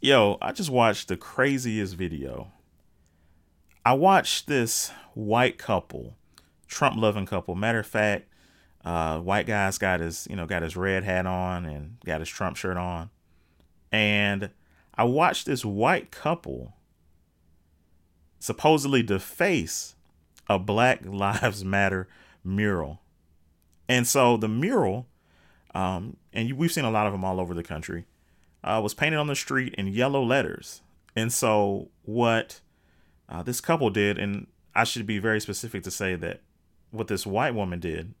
Yo, I just watched the craziest video. I watched this white couple, Trump loving couple. Matter of fact, uh, white guy's got his, you know, got his red hat on and got his Trump shirt on. And I watched this white couple supposedly deface a Black Lives Matter mural. And so the mural, um, and we've seen a lot of them all over the country, uh, was painted on the street in yellow letters. And so what uh, this couple did, and I should be very specific to say that what this white woman did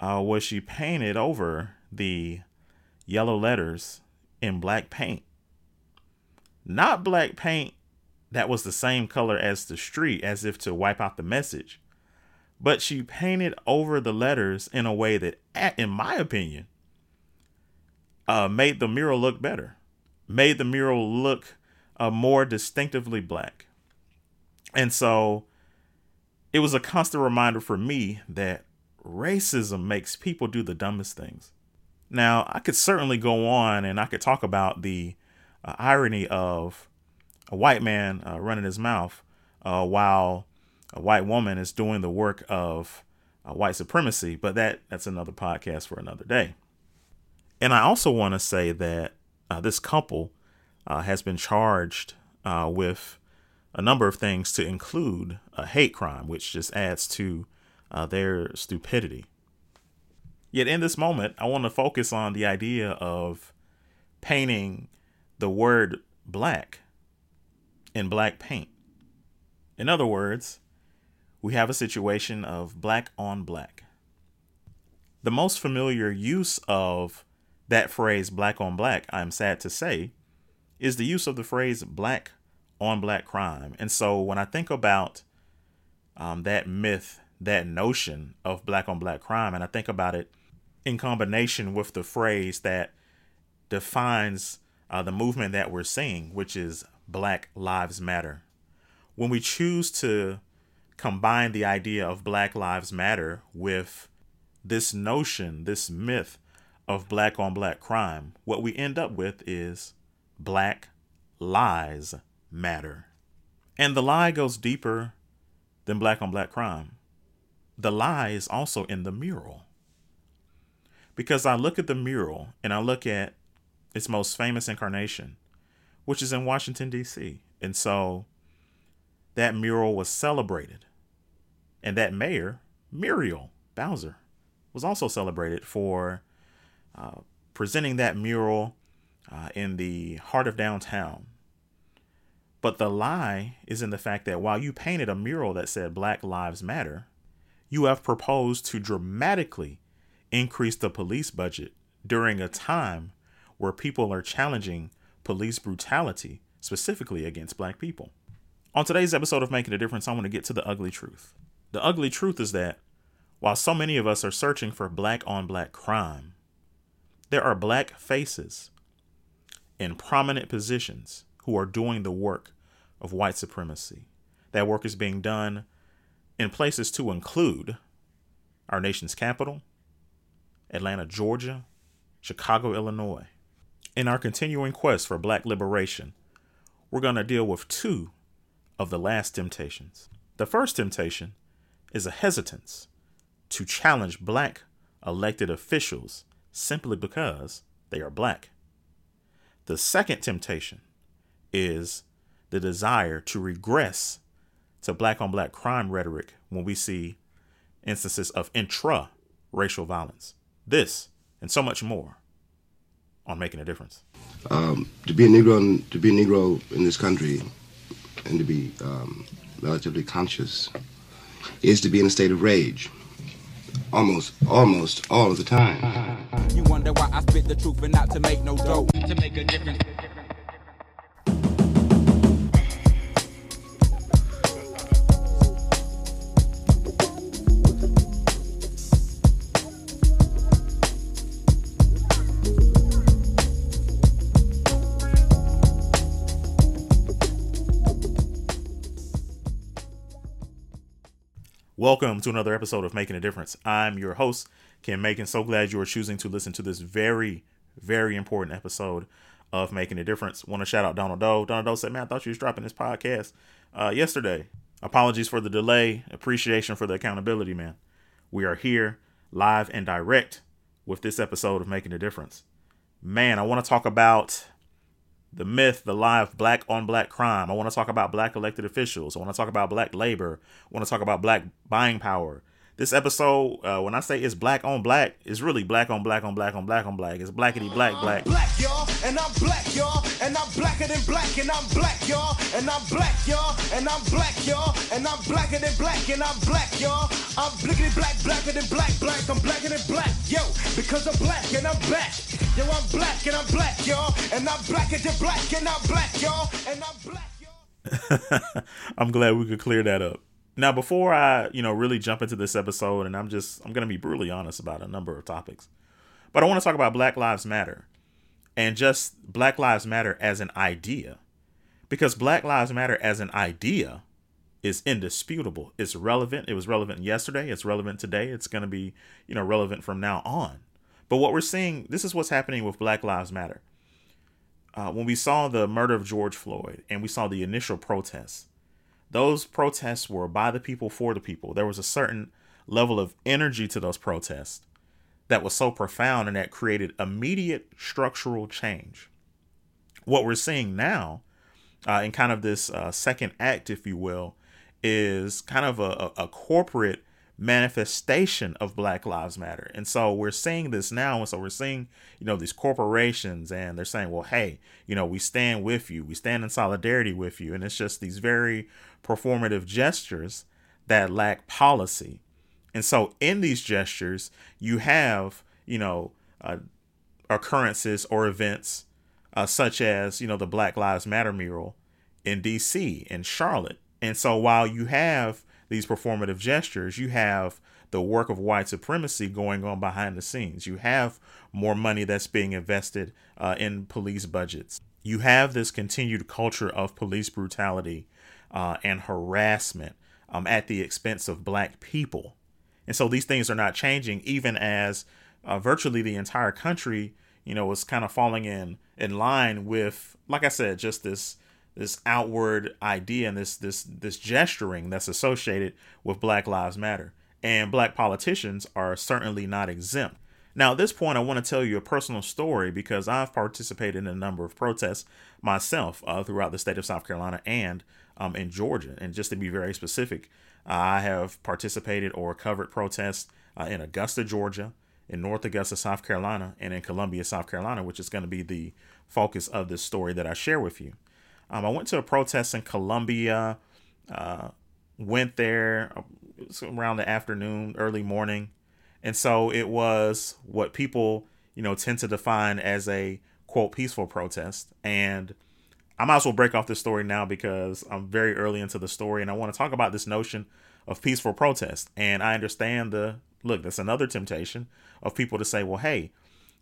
uh, was she painted over the yellow letters in black paint. Not black paint that was the same color as the street, as if to wipe out the message. But she painted over the letters in a way that, in my opinion, uh, made the mural look better, made the mural look uh, more distinctively black. And so it was a constant reminder for me that racism makes people do the dumbest things. Now, I could certainly go on and I could talk about the uh, irony of a white man uh, running his mouth uh, while a white woman is doing the work of uh, white supremacy, but that that's another podcast for another day. And I also want to say that uh, this couple uh, has been charged uh, with a number of things to include a hate crime, which just adds to their stupidity. Yet in this moment, I want to focus on the idea of painting the word black in black paint. In other words, we have a situation of black on black. The most familiar use of that phrase, black on black, I'm sad to say, is the use of the phrase black on black crime. And so when I think about um, that myth, that notion of black on black crime, and I think about it in combination with the phrase that defines uh, the movement that we're seeing, which is Black Lives Matter. When we choose to combine the idea of Black Lives Matter with this notion, this myth of black on black crime, what we end up with is Black Lies Matter. And the lie goes deeper than black on black crime. The lie is also in the mural. Because I look at the mural and I look at its most famous incarnation, which is in Washington, D.C. And so that mural was celebrated. And that mayor, Muriel Bowser, was also celebrated for presenting that mural uh, in the heart of downtown. But the lie is in the fact that while you painted a mural that said Black Lives Matter, you have proposed to dramatically increase the police budget during a time where people are challenging police brutality, specifically against black people. On today's episode of Making a Difference, I want to get to the ugly truth. The ugly truth is that while so many of us are searching for black on black crime, there are black faces in prominent positions who are doing the work of white supremacy. That work is being done in places to include our nation's capital, Atlanta, Georgia, Chicago, Illinois. In our continuing quest for black liberation, we're going to deal with two of the last temptations. The first temptation is a hesitance to challenge black elected officials simply because they are black. The second temptation is the desire to regress to black on black crime rhetoric when we see instances of intra racial violence. This and so much more on making a difference. Um, to be a Negro, in, to be a Negro in this country, and to be um, relatively conscious, is to be in a state of rage. Almost, almost all of the time. You wonder why I spit the truth and not to make no dope. To make a difference. Welcome to another episode of Making a Difference. I'm your host, Ken Macon. So glad you are choosing to listen to this very, very important episode of making a difference. Want to shout out Donald Doe. Donald Doe said, "Man, I thought you was dropping this podcast uh, yesterday. Apologies for the delay. Appreciation for the accountability, man. We are here live and direct with this episode of Making a Difference. Man, I want to talk about the myth, the lie of black on black crime. I want to talk about black elected officials. I want to talk about black labor. I want to talk about black buying power. This episode, uh, when I say it's black on black, it's really black on black on black on black on black. It's blackity black black. Black y'all, and I'm black y'all, and I'm blacker than black, and I'm black y'all, and I'm black y'all, and I'm black y'all, and I'm blacker than black, and I'm black y'all. I'm blickety black, blacker than black, black. I'm blacker than black, yo, because I'm black and I'm back. Yo, I'm black and I'm black, y'all, and I'm blacker than black, and I'm black, y'all, and I'm black. I'm glad we could clear that up. Now, before I, you know, really jump into this episode, and I'm just, I'm going to be brutally honest about a number of topics, but I want to talk about Black Lives Matter and just Black Lives Matter as an idea, because Black Lives Matter as an idea is indisputable. It's relevant. It was relevant yesterday. It's relevant today. It's going to be, you know, relevant from now on. But what we're seeing, this is what's happening with Black Lives Matter. Uh, when we saw the murder of George Floyd and we saw the initial protests, those protests were by the people for the people. There was a certain level of energy to those protests that was so profound and that created immediate structural change. What we're seeing now, uh, in kind of this uh, second act, if you will, is kind of a, a corporate manifestation of Black Lives Matter. And so we're seeing this now. And so we're seeing, you know, these corporations and they're saying, well, hey, you know, we stand with you, we stand in solidarity with you. And it's just these very performative gestures that lack policy. And so in these gestures, you have, you know, uh, occurrences or events uh, such as, you know, the Black Lives Matter mural in DC, in Charlotte. And so while you have these performative gestures, you have the work of white supremacy going on behind the scenes. You have more money that's being invested uh, in police budgets. You have this continued culture of police brutality uh, and harassment um, at the expense of black people. And so these things are not changing, even as uh, virtually the entire country, you know, is kind of falling in in line with, like I said, just this this outward idea and this this this gesturing that's associated with Black Lives Matter. And black politicians are certainly not exempt. Now, at this point, I want to tell you a personal story because I've participated in a number of protests myself uh, throughout the state of South Carolina and um, in Georgia. And just to be very specific, I have participated or covered protests uh, in Augusta, Georgia, in North Augusta, South Carolina, and in Columbia, South Carolina, which is going to be the focus of this story that I share with you. Um, I went to a protest in Columbia, uh, went there uh, around the afternoon, early morning. And so it was what people, you know, tend to define as a quote peaceful protest. And I might as well break off this story now because I'm very early into the story and I want to talk about this notion of peaceful protest. And I understand the look, that's another temptation of people to say, well, hey,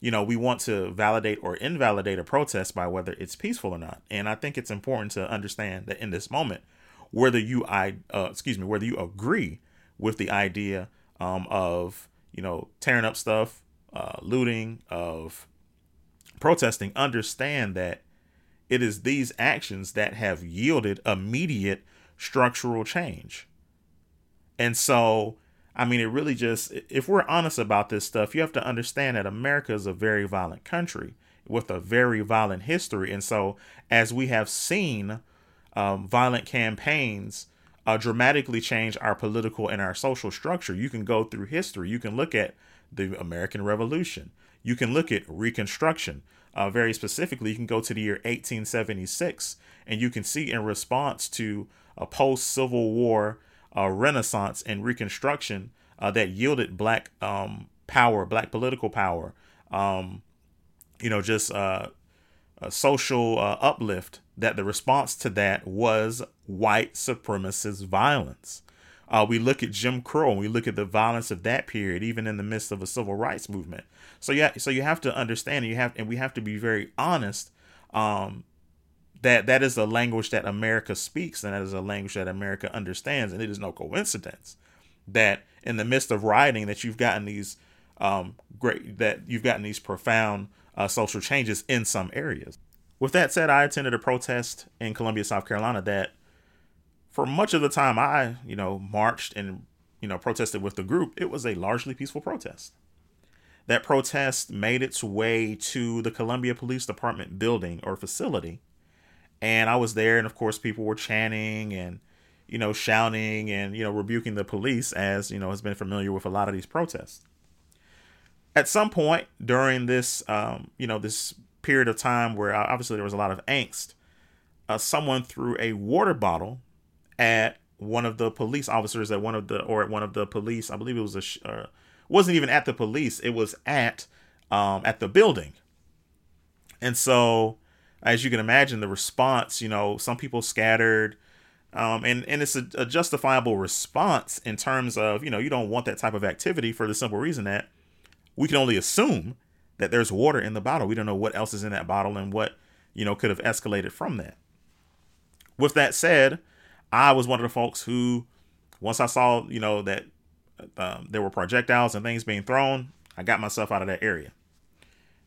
you know, we want to validate or invalidate a protest by whether it's peaceful or not. And I think it's important to understand that in this moment, whether you I uh, excuse me, whether you agree with the idea um, of you know tearing up stuff, uh, looting, of protesting, understand that it is these actions that have yielded immediate structural change. And so I mean, it really just, if we're honest about this stuff, you have to understand that America is a very violent country with a very violent history. And so, as we have seen um, violent campaigns uh, dramatically change our political and our social structure, you can go through history. You can look at the American Revolution, you can look at Reconstruction. Uh, very specifically, you can go to the year 1876 and you can see in response to a post Civil War uh, renaissance and reconstruction uh, that yielded black um, power, black political power, um, you know, just uh, a social uh, uplift, that the response to that was white supremacist violence. Uh, we look at Jim Crow and we look at the violence of that period, even in the midst of a civil rights movement. So yeah, so you have to understand, and you have, and we have to be very honest um, that that is a language that America speaks and that is a language that America understands and it is no coincidence that in the midst of rioting that you've gotten these um great that you've gotten these profound uh, social changes in some areas With that said, I attended a protest in Columbia, South Carolina that for much of the time I, you know, marched and, you know, protested with the group, it was a largely peaceful protest. That protest made its way to the Columbia Police Department building or facility. And I was there, and of course, people were chanting and, you know, shouting and, you know, rebuking the police, as, you know, has been familiar with a lot of these protests. At some point during this, um, you know, this period of time where obviously there was a lot of angst, uh, someone threw a water bottle at one of the police officers at one of the or at one of the police. I believe it was a uh, wasn't even at the police. It was at um, at the building. And so, as you can imagine, the response, you know, some people scattered. Um, and, and it's a, a justifiable response in terms of, you know, you don't want that type of activity for the simple reason that we can only assume that there's water in the bottle. We don't know what else is in that bottle and what, you know, could have escalated from that. With that said, I was one of the folks who, once I saw, you know, that um, there were projectiles and things being thrown, I got myself out of that area.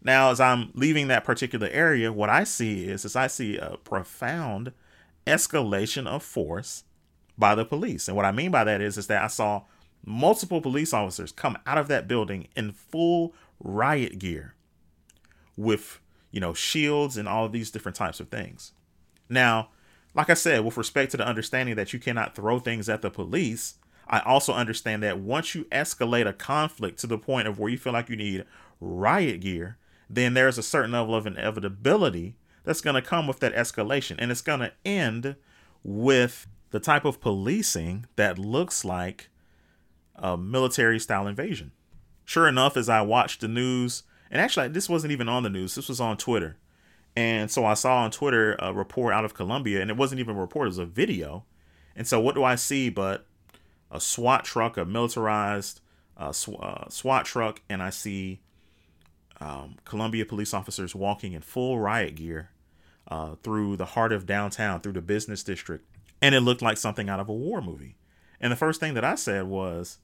Now, as I'm leaving that particular area, what I see is, is I see a profound escalation of force by the police. And what I mean by that is, is that I saw multiple police officers come out of that building in full riot gear with, you know, shields and all of these different types of things. Now, like I said, with respect to the understanding that you cannot throw things at the police, I also understand that once you escalate a conflict to the point of where you feel like you need riot gear, then there's a certain level of inevitability that's going to come with that escalation. And it's going to end with the type of policing that looks like a military style invasion. Sure enough, as I watched the news, and actually, this wasn't even on the news, this was on Twitter. And so I saw on Twitter a report out of Columbia, and it wasn't even a report, it was a video. And so what do I see but a SWAT truck, a militarized uh, uh, SWAT truck, and I see um, Columbia police officers walking in full riot gear uh, through the heart of downtown, through the business district. And it looked like something out of a war movie. And the first thing that I said was,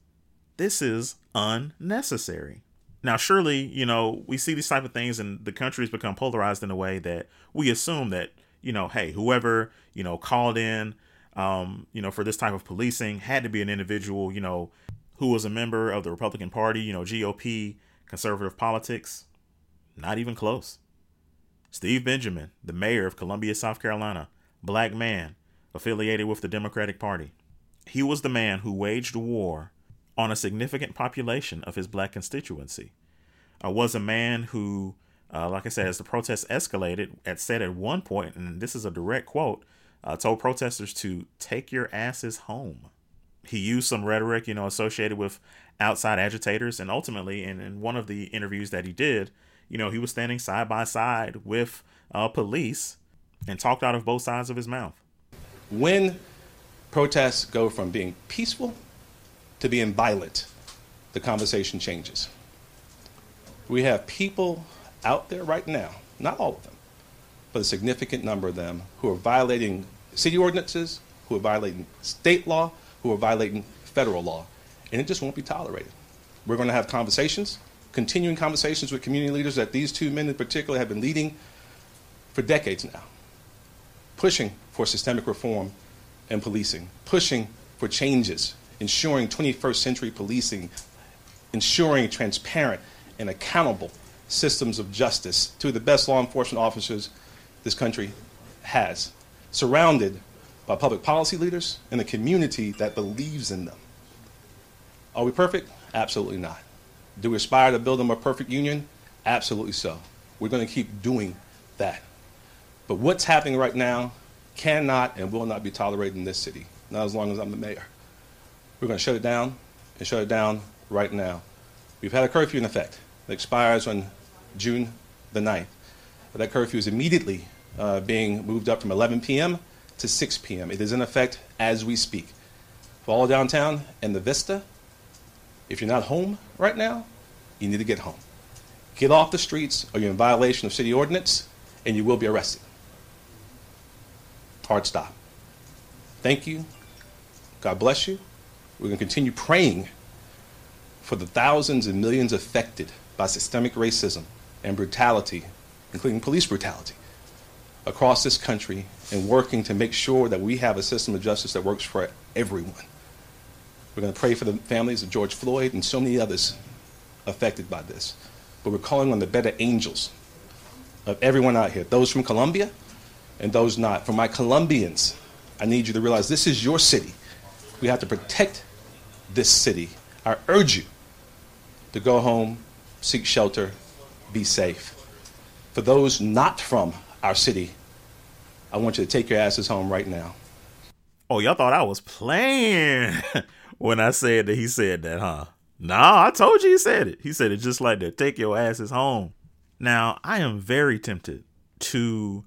this is unnecessary. Now, surely, you know, we see these type of things and the country has become polarized in a way that we assume that, you know, hey, whoever, you know, called in, um, you know, for this type of policing had to be an individual, you know, who was a member of the Republican Party, you know, GOP, conservative politics. Not even close. Steve Benjamin, the mayor of Columbia, South Carolina, black man affiliated with the Democratic Party. He was the man who waged war on a significant population of his black constituency. Uh, was a man who, uh, like I said, as the protests escalated, had said at one point, and this is a direct quote, uh, told protesters to take your asses home. He used some rhetoric, you know, associated with outside agitators, and ultimately, in, in one of the interviews that he did, you know, he was standing side by side with uh, police and talked out of both sides of his mouth. When protests go from being peaceful to being violent, the conversation changes. We have people out there right now, not all of them, but a significant number of them who are violating city ordinances, who are violating state law, who are violating federal law, and it just won't be tolerated. We're going to have conversations, continuing conversations with community leaders that these two men in particular have been leading for decades now, pushing for systemic reform and policing, pushing for changes ensuring 21st century policing, ensuring transparent and accountable systems of justice to the best law enforcement officers this country has, surrounded by public policy leaders and a community that believes in them. Are we perfect? Absolutely not. Do we aspire to build them a more perfect union? Absolutely so. We're going to keep doing that. But what's happening right now cannot and will not be tolerated in this city, not as long as I'm the mayor. We're going to shut it down and shut it down right now. We've had a curfew in effect that expires on June the 9th. But that curfew is immediately uh, being moved up from 11 p.m. to 6 p.m. It is in effect as we speak. For all downtown and the Vista, if you're not home right now, you need to get home. Get off the streets or you're in violation of city ordinance and you will be arrested. Hard stop. Thank you. God bless you. We're going to continue praying for the thousands and millions affected by systemic racism and brutality, including police brutality. across this country and working to make sure that we have a system of justice that works for everyone. We're going to pray for the families of George Floyd and so many others affected by this. But we're calling on the better angels of everyone out here, those from Columbia and those not. For my Columbians, I need you to realize this is your city. We have to protect this city. I urge you to go home, seek shelter, be safe. For those not from our city, I want you to take your asses home right now. Oh, y'all thought I was playing when I said that he said that, huh? Nah, I told you he said it. He said it just like that. Take your asses home. Now, I am very tempted to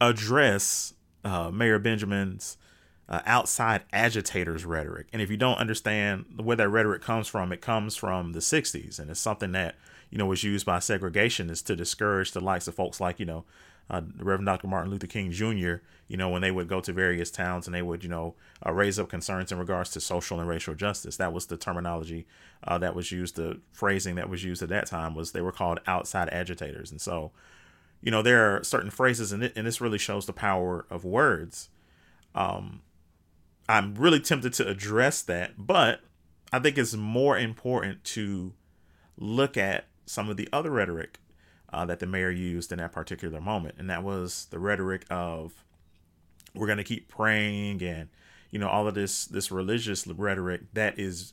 address uh, Mayor Benjamin's uh, outside agitators rhetoric. And if you don't understand where that rhetoric comes from, it comes from the 60s. And it's something that, you know, was used by segregationists to discourage the likes of folks like, you know, uh, Reverend Dr. Martin Luther King Jr., you know, when they would go to various towns and they would, you know, uh, raise up concerns in regards to social and racial justice. That was the terminology uh, that was used, the phrasing that was used at that time was they were called outside agitators. And so, you know, there are certain phrases, and, and this really shows the power of words. Um, I'm really tempted to address that, but I think it's more important to look at some of the other rhetoric uh, that the mayor used in that particular moment, and that was the rhetoric of we're going to keep praying and you know all of this this religious rhetoric that is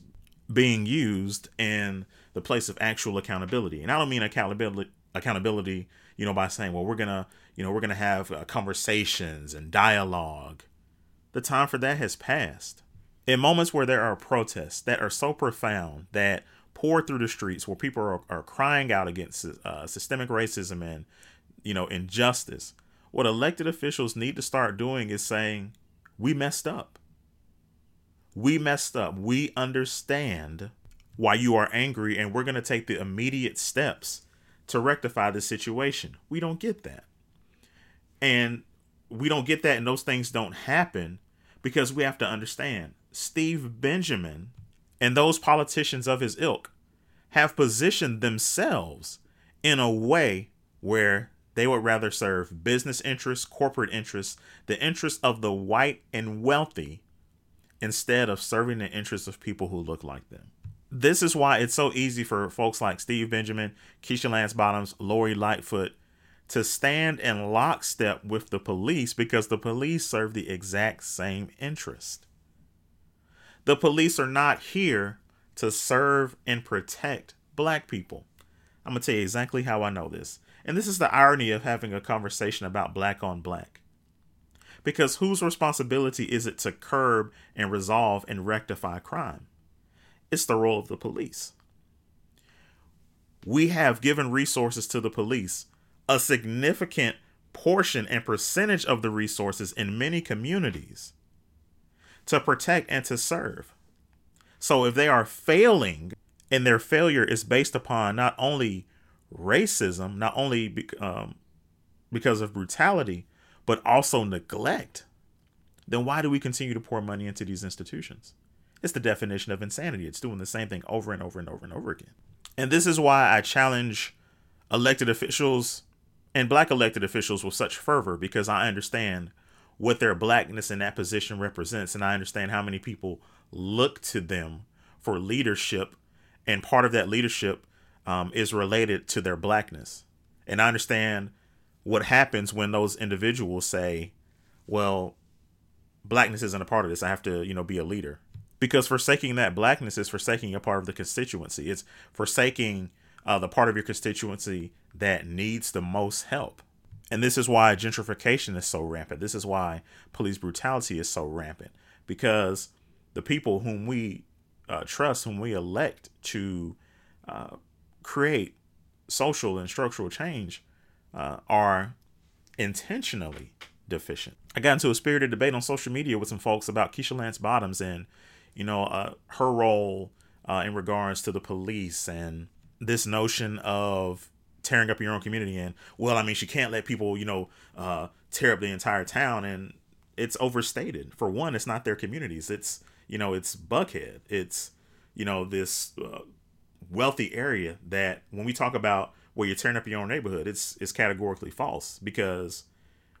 being used in the place of actual accountability. And I don't mean accountability accountability, you know, by saying, well, we're gonna, you know, we're gonna have uh, conversations and dialogue. The time for that has passed. In moments where there are protests that are so profound that pour through the streets, where people are, are crying out against uh, systemic racism and, you know, injustice, what elected officials need to start doing is saying, we messed up. We messed up. We understand why you are angry, and we're going to take the immediate steps to rectify the situation. We don't get that. And we don't get that, and those things don't happen because we have to understand Steve Benjamin and those politicians of his ilk have positioned themselves in a way where they would rather serve business interests, corporate interests, the interests of the white and wealthy, instead of serving the interests of people who look like them this is why it's so easy for folks like Steve Benjamin, Keisha Lance Bottoms, Lori Lightfoot to stand in lockstep with the police because the police serve the exact same interest. The police are not here to serve and protect black people. I'm going to tell you exactly how I know this. And this is the irony of having a conversation about black on black. Because whose responsibility is it to curb and resolve and rectify crime? it's the role of the police. We have given resources to the police, a significant portion and percentage of the resources in many communities to protect and to serve. So if they are failing and their failure is based upon not only racism, not only um, because of brutality, but also neglect, then why do we continue to pour money into these institutions? It's the definition of insanity. It's doing the same thing over and over and over and over again. And this is why I challenge elected officials and black elected officials with such fervor because I understand what their blackness in that position represents. And I understand how many people look to them for leadership. And part of that leadership um, is related to their blackness. And I understand what happens when those individuals say, well, blackness isn't a part of this. I have to, you know, be a leader because forsaking that blackness is forsaking a part of the constituency. It's forsaking uh, the part of your constituency that needs the most help. And this is why gentrification is so rampant. This is why police brutality is so rampant because the people whom we uh, trust, whom we elect to uh, create social and structural change, uh, are intentionally deficient. I got into a spirited debate on social media with some folks about Keisha Lance Bottoms and you know, uh, her role uh, in regards to the police and this notion of tearing up your own community. And well, I mean, she can't let people, you know, uh, tear up the entire town, and it's overstated. For one, it's not their communities. It's you know, it's Buckhead. It's you know this uh, wealthy area that when we talk about where you're tearing up your own neighborhood, it's it's categorically false because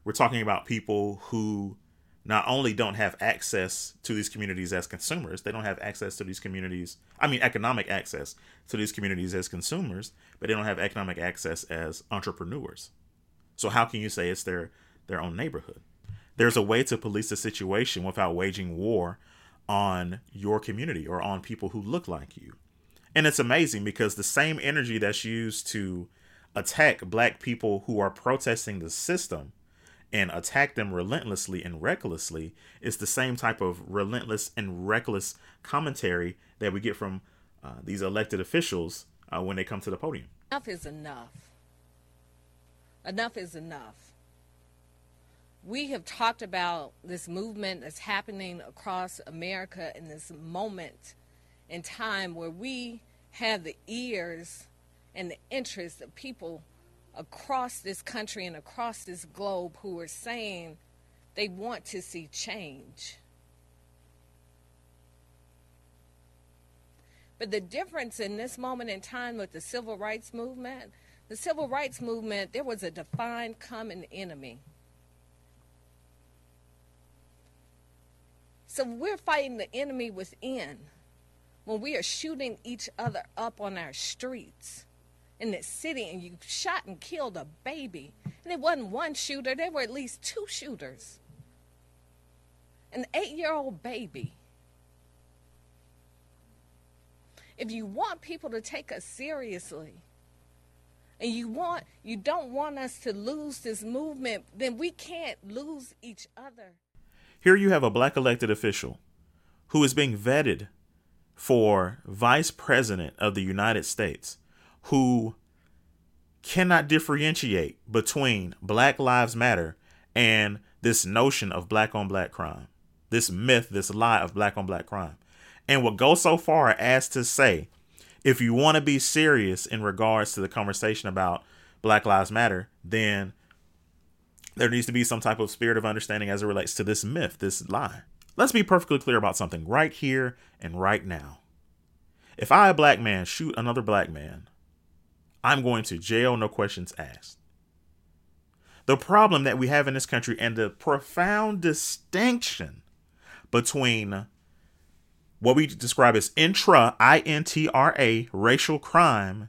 we're talking about people who not only don't have access to these communities as consumers, they don't have access to these communities, I mean, economic access to these communities as consumers, but they don't have economic access as entrepreneurs. So, how can you say it's their, their own neighborhood? There's a way to police the situation without waging war on your community or on people who look like you. And it's amazing because the same energy that's used to attack black people who are protesting the system and attack them relentlessly and recklessly is the same type of relentless and reckless commentary that we get from uh, these elected officials uh, when they come to the podium. Enough is enough. Enough is enough. We have talked about this movement that's happening across America in this moment in time where we have the ears and the interest of people across this country and across this globe who are saying they want to see change. But the difference in this moment in time with the civil rights movement, the civil rights movement, there was a defined common enemy. So we're fighting the enemy within when we are shooting each other up on our streets in this city and you shot and killed a baby. And it wasn't one shooter, there were at least two shooters. An eight year old baby. If you want people to take us seriously, and you want you don't want us to lose this movement, then we can't lose each other. Here you have a black elected official who is being vetted for vice president of the United States who cannot differentiate between Black Lives Matter and this notion of black on black crime, this myth, this lie of black on black crime, and will go so far as to say, if you want to be serious in regards to the conversation about Black Lives Matter, then there needs to be some type of spirit of understanding as it relates to this myth, this lie. Let's be perfectly clear about something right here and right now. If I, a black man, shoot another black man, I'm going to jail, no questions asked. The problem that we have in this country and the profound distinction between what we describe as intra, I N T R A, racial crime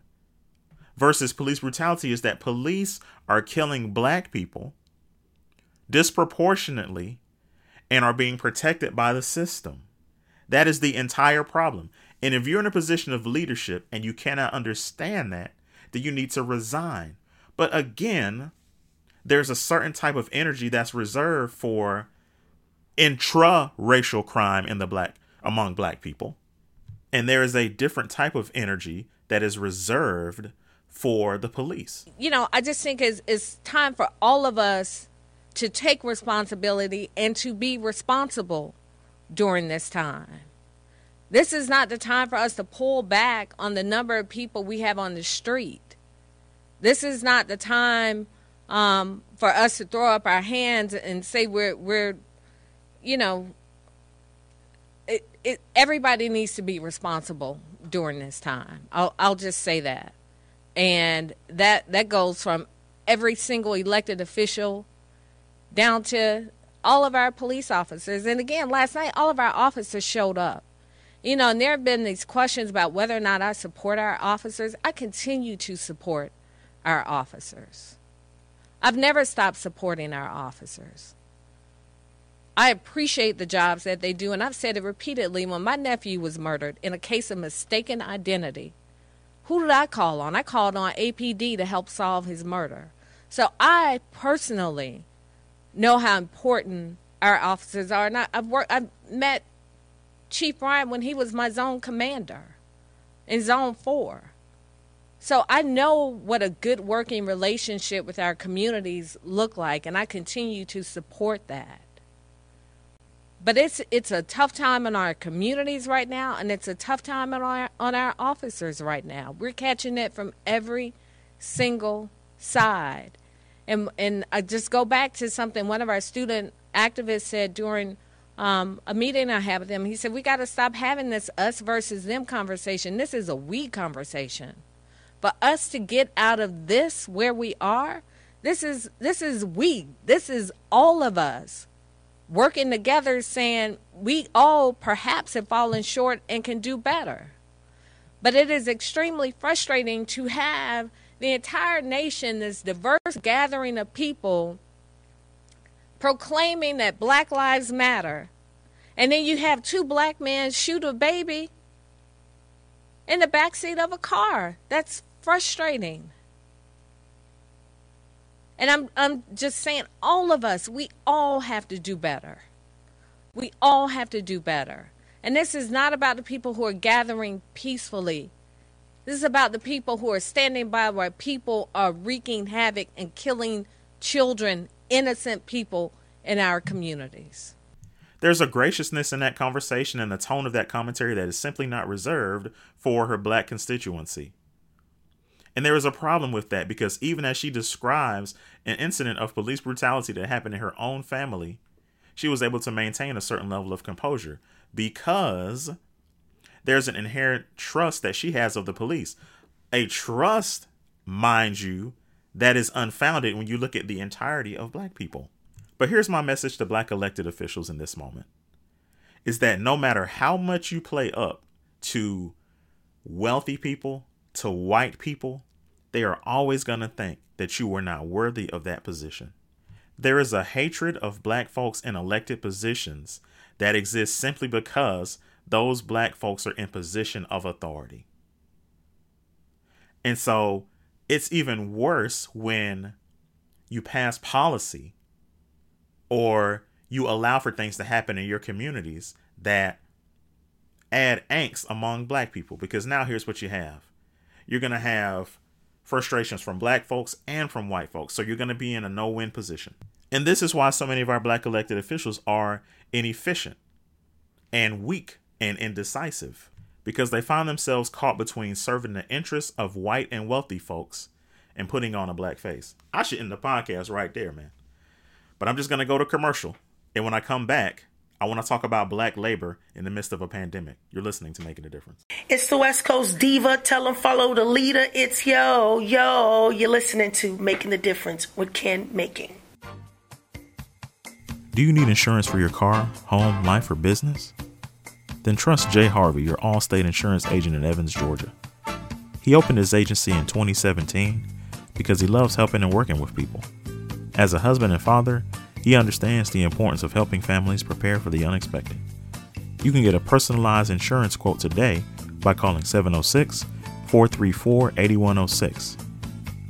versus police brutality is that police are killing black people disproportionately and are being protected by the system. That is the entire problem. And if you're in a position of leadership and you cannot understand that, that you need to resign. But again, there's a certain type of energy that's reserved for intra-racial crime in the black among black people. And there is a different type of energy that is reserved for the police. You know, I just think it's, it's time for all of us to take responsibility and to be responsible during this time. This is not the time for us to pull back on the number of people we have on the street. This is not the time um, for us to throw up our hands and say we're we're, you know, it, it, everybody needs to be responsible during this time. I'll I'll just say that, and that that goes from every single elected official down to all of our police officers. And again, last night all of our officers showed up. You know, and there have been these questions about whether or not I support our officers. I continue to support our officers. I've never stopped supporting our officers. I appreciate the jobs that they do, and I've said it repeatedly. When my nephew was murdered in a case of mistaken identity, who did I call on? I called on APD to help solve his murder. So I personally know how important our officers are. And I, have worked, I've met Chief Bryant when he was my zone commander in Zone 4. So I know what a good working relationship with our communities look like, and I continue to support that. But it's it's a tough time in our communities right now, and it's a tough time on our on our officers right now. We're catching it from every single side, and and I just go back to something one of our student activists said during um, a meeting I had with him. He said, We got to stop having this us versus them conversation. This is a we conversation. For us to get out of this where we are, This is this is we. This is all of us working together saying we all perhaps have fallen short and can do better. But it is extremely frustrating to have the entire nation, this diverse gathering of people, proclaiming that Black Lives Matter. And then you have two black men shoot a baby in the backseat of a car. That's frustrating. And I'm I'm just saying all of us, we all have to do better. We all have to do better. And this is not about the people who are gathering peacefully. This is about the people who are standing by where people are wreaking havoc and killing children, innocent people in our communities. There's a graciousness in that conversation and the tone of that commentary that is simply not reserved for her black constituency. And there is a problem with that because even as she describes an incident of police brutality that happened in her own family, she was able to maintain a certain level of composure because there's an inherent trust that she has of the police. A trust, mind you, that is unfounded when you look at the entirety of black people. But here's my message to black elected officials in this moment is that no matter how much you play up to wealthy people, to white people, they are always going to think that you were not worthy of that position. There is a hatred of black folks in elected positions that exists simply because those black folks are in position of authority. And so it's even worse when you pass policy or you allow for things to happen in your communities that add angst among black people because now here's what you have you're going to have frustrations from black folks and from white folks. So you're going to be in a no win position. And this is why so many of our black elected officials are inefficient and weak and indecisive because they find themselves caught between serving the interests of white and wealthy folks and putting on a black face. I should end the podcast right there, man. But I'm just going to go to commercial. And when I come back, I want to talk about black labor in the midst of a pandemic. You're listening to Making a Difference. It's the West Coast Diva. Tell them follow the leader. It's yo, yo. You're listening to Making the Difference with Ken Macon. Do you need insurance for your car, home, life, or business? Then trust Jay Harvey, your Allstate insurance agent in Evans, Georgia. He opened his agency in 2017 because he loves helping and working with people. As a husband and father, he understands the importance of helping families prepare for the unexpected. You can get a personalized insurance quote today by calling 706 434 8106.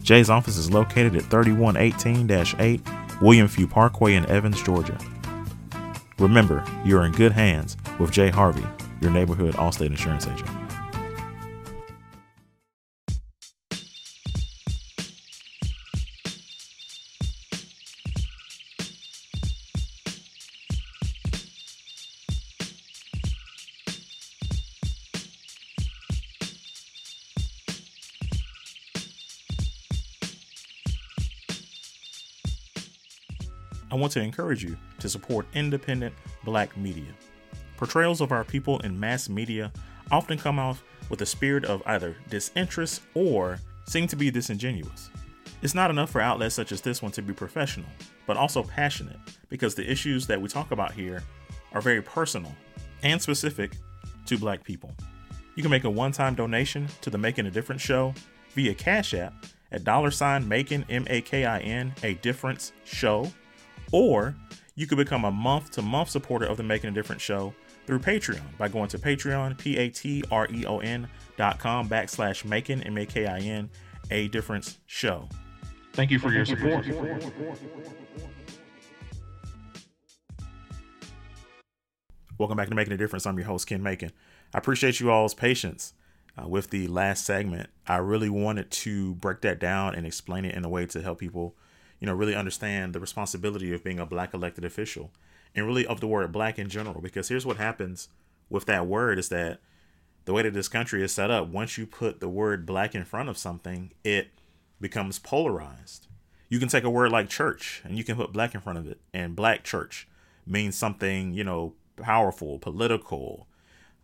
Jay's office is located at 3118 8 William Few Parkway in Evans, Georgia. Remember, you're in good hands with Jay Harvey, your neighborhood Allstate insurance agent. I want to encourage you to support independent black media. Portrayals of our people in mass media often come off with a spirit of either disinterest or seem to be disingenuous. It's not enough for outlets such as this one to be professional, but also passionate, because the issues that we talk about here are very personal and specific to black people. You can make a one time donation to the Making a Difference show via Cash App at dollar sign making M A K I N a difference show or you could become a month to month supporter of the Making a Difference show through Patreon by going to Patreon, P A T R E O N dot com backslash making M A K I N a difference show. Thank you for your support. Welcome back to Making a Difference. I'm your host, Ken Macon. I appreciate you all's patience uh, with the last segment. I really wanted to break that down and explain it in a way to help people you know, really understand the responsibility of being a black elected official and really of the word black in general. Because here's what happens with that word is that the way that this country is set up, once you put the word black in front of something, it becomes polarized. You can take a word like church and you can put black in front of it, and black church means something, you know, powerful, political.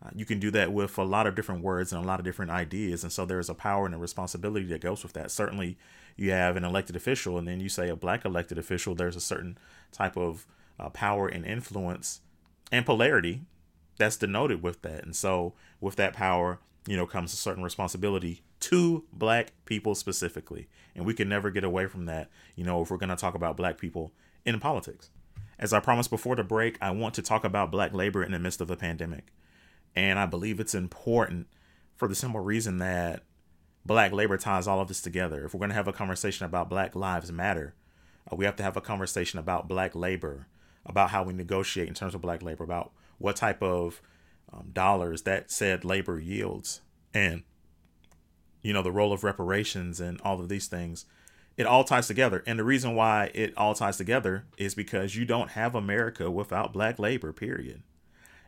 Uh, you can do that with a lot of different words and a lot of different ideas. And so there's a power and a responsibility that goes with that. Certainly, you have an elected official and then you say a black elected official, there's a certain type of uh, power and influence and polarity that's denoted with that. And so, with that power, you know, comes a certain responsibility to black people specifically. And we can never get away from that, you know, if we're going to talk about black people in politics. As I promised before the break, I want to talk about black labor in the midst of a pandemic. And I believe it's important for the simple reason that black labor ties all of this together. If we're going to have a conversation about Black Lives Matter, uh, we have to have a conversation about black labor, about how we negotiate in terms of black labor, about what type of um, dollars that said labor yields, and you know the role of reparations and all of these things. It all ties together, and the reason why it all ties together is because you don't have America without black labor. Period.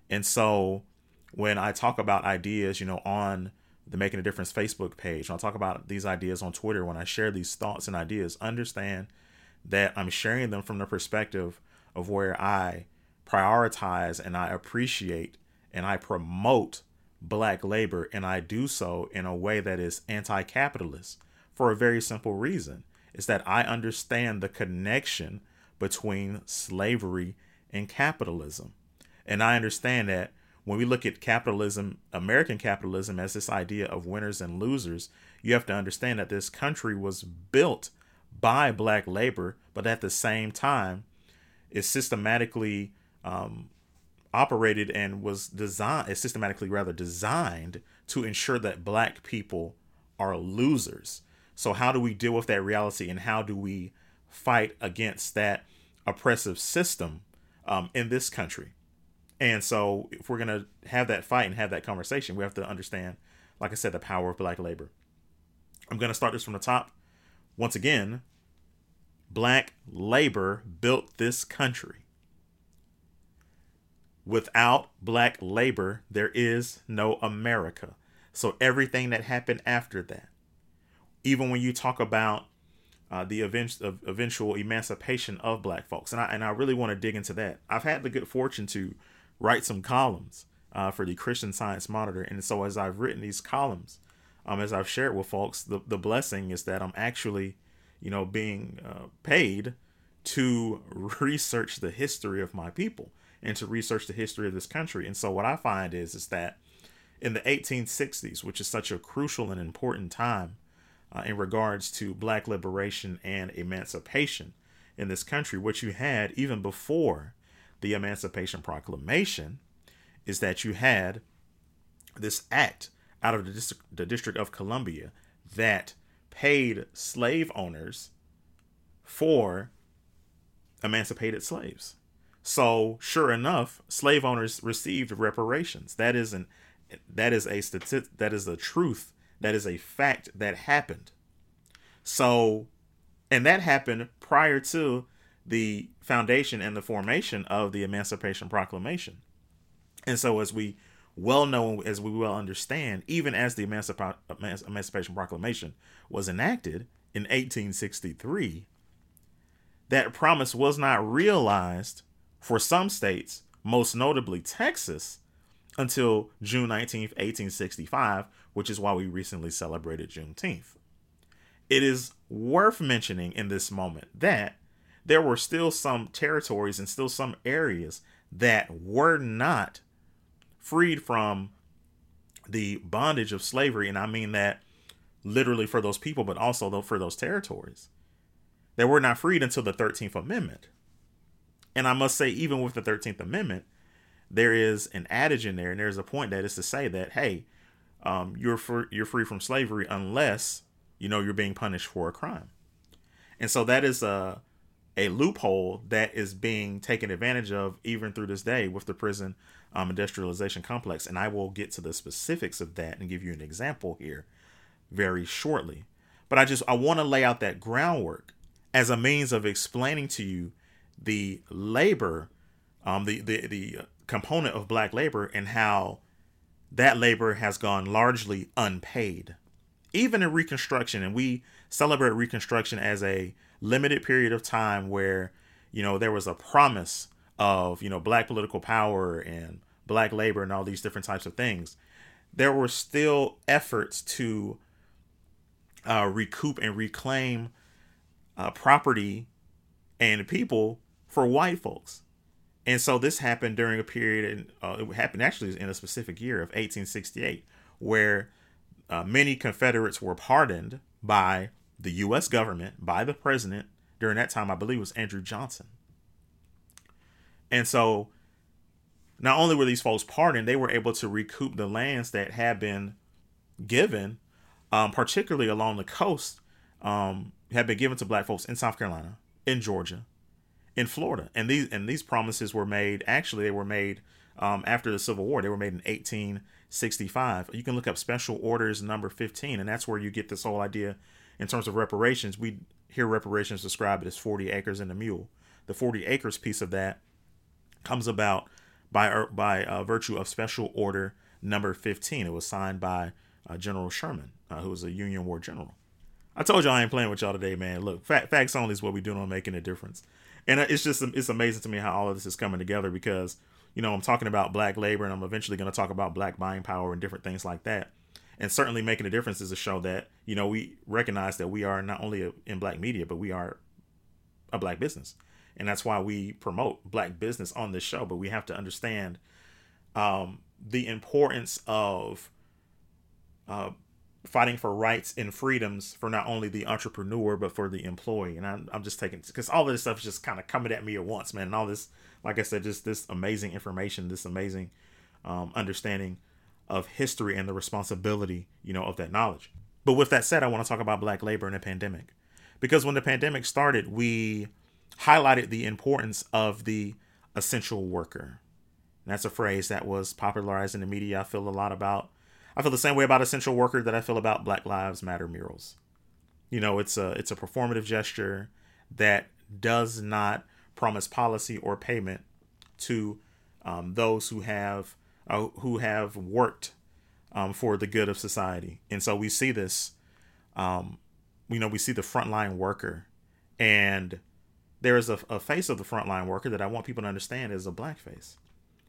And so when I talk about ideas, you know, on the Making a Difference Facebook page, when I talk about these ideas on Twitter, when I share these thoughts and ideas, understand that I'm sharing them from the perspective of where I prioritize and I appreciate and I promote black labor and I do so in a way that is anti-capitalist for a very simple reason. Is that I understand the connection between slavery and capitalism. And I understand that when we look at capitalism, American capitalism, as this idea of winners and losers, you have to understand that this country was built by black labor, but at the same time, is systematically um, operated and was designed, is systematically rather designed to ensure that black people are losers. So, how do we deal with that reality and how do we fight against that oppressive system um, in this country? And so, if we're to have that fight and have that conversation, we have to understand, like I said, the power of black labor. I'm to start this from the top. Once again, black labor built this country. Without black labor, there is no America. So, everything that happened after that, even when you talk about uh, the event- eventual emancipation of black folks, and I, and I really want to dig into that. I've had the good fortune to write some columns uh, for the Christian Science Monitor. And so as I've written these columns, um, as I've shared with folks, the, the blessing is that I'm actually, you know, being uh, paid to research the history of my people and to research the history of this country. And so what I find is is that in the 1860s, which is such a crucial and important time uh, in regards to black liberation and emancipation in this country, what you had even before the Emancipation Proclamation is that you had this act out of the District, the District of Columbia that paid slave owners for emancipated slaves. So, sure enough, slave owners received reparations. That is an that is a statistic, that is a truth, that is a fact that happened. So, and that happened prior to the foundation and the formation of the Emancipation Proclamation. And so, as we well know, as we well understand, even as the Emancip- Emancipation Proclamation was enacted in 1863, that promise was not realized for some states, most notably Texas, until June 19th, 1865, which is why we recently celebrated Juneteenth. It is worth mentioning in this moment that there were still some territories and still some areas that were not freed from the bondage of slavery. And I mean that literally for those people, but also for those territories. They were not freed until the 13th Amendment. And I must say, even with the 13th Amendment, there is an adage in there, and there's a point that is to say that, hey, um, you're for, you're free from slavery unless you know you're being punished for a crime. And so that is a a loophole that is being taken advantage of even through this day with the prison um, industrialization complex. And I will get to the specifics of that and give you an example here very shortly. But I just I want to lay out that groundwork as a means of explaining to you the labor, um, the the the component of black labor and how that labor has gone largely unpaid, even in Reconstruction. And we celebrate Reconstruction as a limited period of time where you know there was a promise of you know black political power and black labor and all these different types of things there were still efforts to uh, recoup and reclaim uh, property and people for white folks. And so this happened during a period, and uh, it happened actually in a specific year of 1868, where uh, many Confederates were pardoned by the U.S. government, by the president. During that time, I believe was Andrew Johnson. And so not only were these folks pardoned, they were able to recoup the lands that had been given, um, particularly along the coast, um, had been given to black folks in South Carolina, in Georgia, in Florida. And these and these promises were made. Actually, they were made um, after the Civil War. They were made in 1865. You can look up Special Orders Number 15, and that's where you get this whole idea in terms of reparations. We hear reparations described as 40 acres and a mule. The 40 acres piece of that comes about by uh, by uh, virtue of Special Order Number 15. It was signed by uh, General Sherman, uh, who was a Union War general. I told y'all I ain't playing with y'all today, man. Look, facts only is what we doing on making a difference, and uh, it's just it's amazing to me how all of this is coming together because you know I'm talking about black labor, and I'm eventually going to talk about black buying power and different things like that. And certainly making a difference is a show that you know we recognize that we are not only in black media, but we are a black business. And that's why we promote black business on this show. But we have to understand um, the importance of uh, fighting for rights and freedoms for not only the entrepreneur but for the employee. And i'm, I'm just taking because all of this stuff is just kind of coming at me at once man. And all this like i said just this amazing information this amazing um, understanding of history and the responsibility you know of that knowledge but with that said i want to talk about black labor in a pandemic because when the pandemic started we highlighted the importance of the essential worker. And that's a phrase that was popularized in the media. I feel a lot about. I feel the same way about essential worker that I feel about Black Lives Matter murals. You know, it's a it's a performative gesture that does not promise policy or payment to um, those who have uh, who have worked um, for the good of society. And so we see this. Um, you know, we see the frontline worker, and there is a, a face of the frontline worker that I want people to understand is a black face.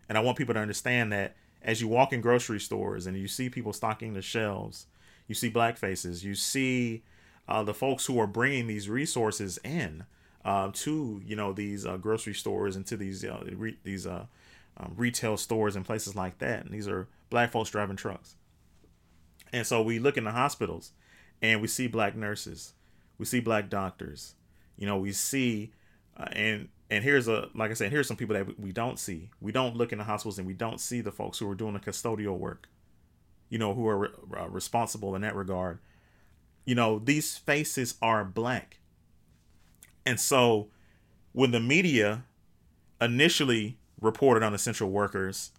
And I want people to understand that as you walk in grocery stores and you see people stocking the shelves, you see black faces, you see uh, the folks who are bringing these resources in uh, to you know these uh, grocery stores and to these uh, re- these uh, um, retail stores and places like that. And these are black folks driving trucks. And so we look in the hospitals and we see black nurses, we see black doctors, you know, we see uh, and and here's a like I said, here's some people that we don't see. We don't look in the hospitals and we don't see the folks who are doing the custodial work. You know, who are re- uh, responsible in that regard. You know, these faces are black. And so when the media initially reported on essential workers,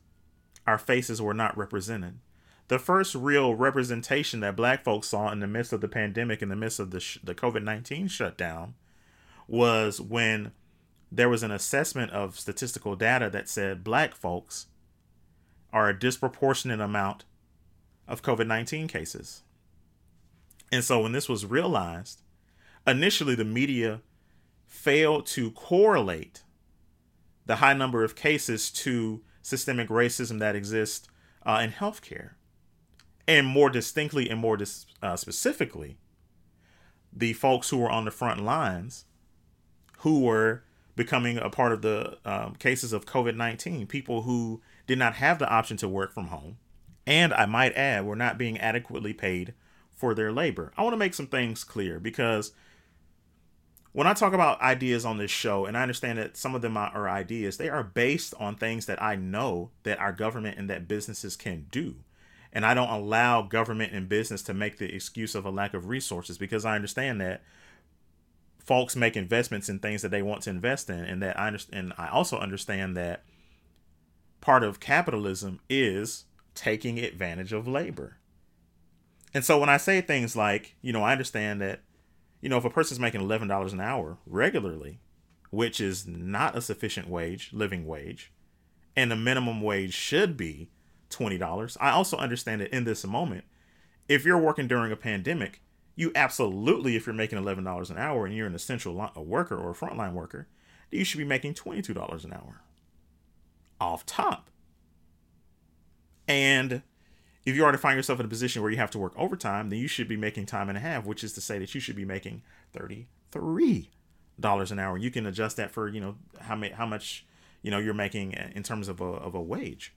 our faces were not represented. The first real representation that black folks saw in the midst of the pandemic, in the midst of the, sh- the COVID 19 shutdown, was when there was an assessment of statistical data that said black folks are a disproportionate amount of COVID 19 cases. And so when this was realized, initially the media failed to correlate the high number of cases to systemic racism that exists uh, in healthcare. And more distinctly and more dis- uh, specifically, the folks who were on the front lines who were becoming a part of the um, cases of COVID 19, people who did not have the option to work from home. And I might add, were not being adequately paid for their labor. I want to make some things clear because when I talk about ideas on this show, and I understand that some of them are ideas, they are based on things that I know that our government and that businesses can do. And I don't allow government and business to make the excuse of a lack of resources because I understand that folks make investments in things that they want to invest in and that I understand and I also understand that part of capitalism is taking advantage of labor. And so when I say things like, you know, I understand that you know, if a person's making $11 an hour regularly, which is not a sufficient wage, living wage, and the minimum wage should be $20. I also understand that in this moment, if you're working during a pandemic, you absolutely, if you're making $11 an hour and you're an essential worker or a frontline worker, you should be making $22 an hour off top. And, if you are to find yourself in a position where you have to work overtime, then you should be making time and a half, which is to say that you should be making thirty-three dollars an hour. You can adjust that for you know how ma- how much you know you're making in terms of a of a wage.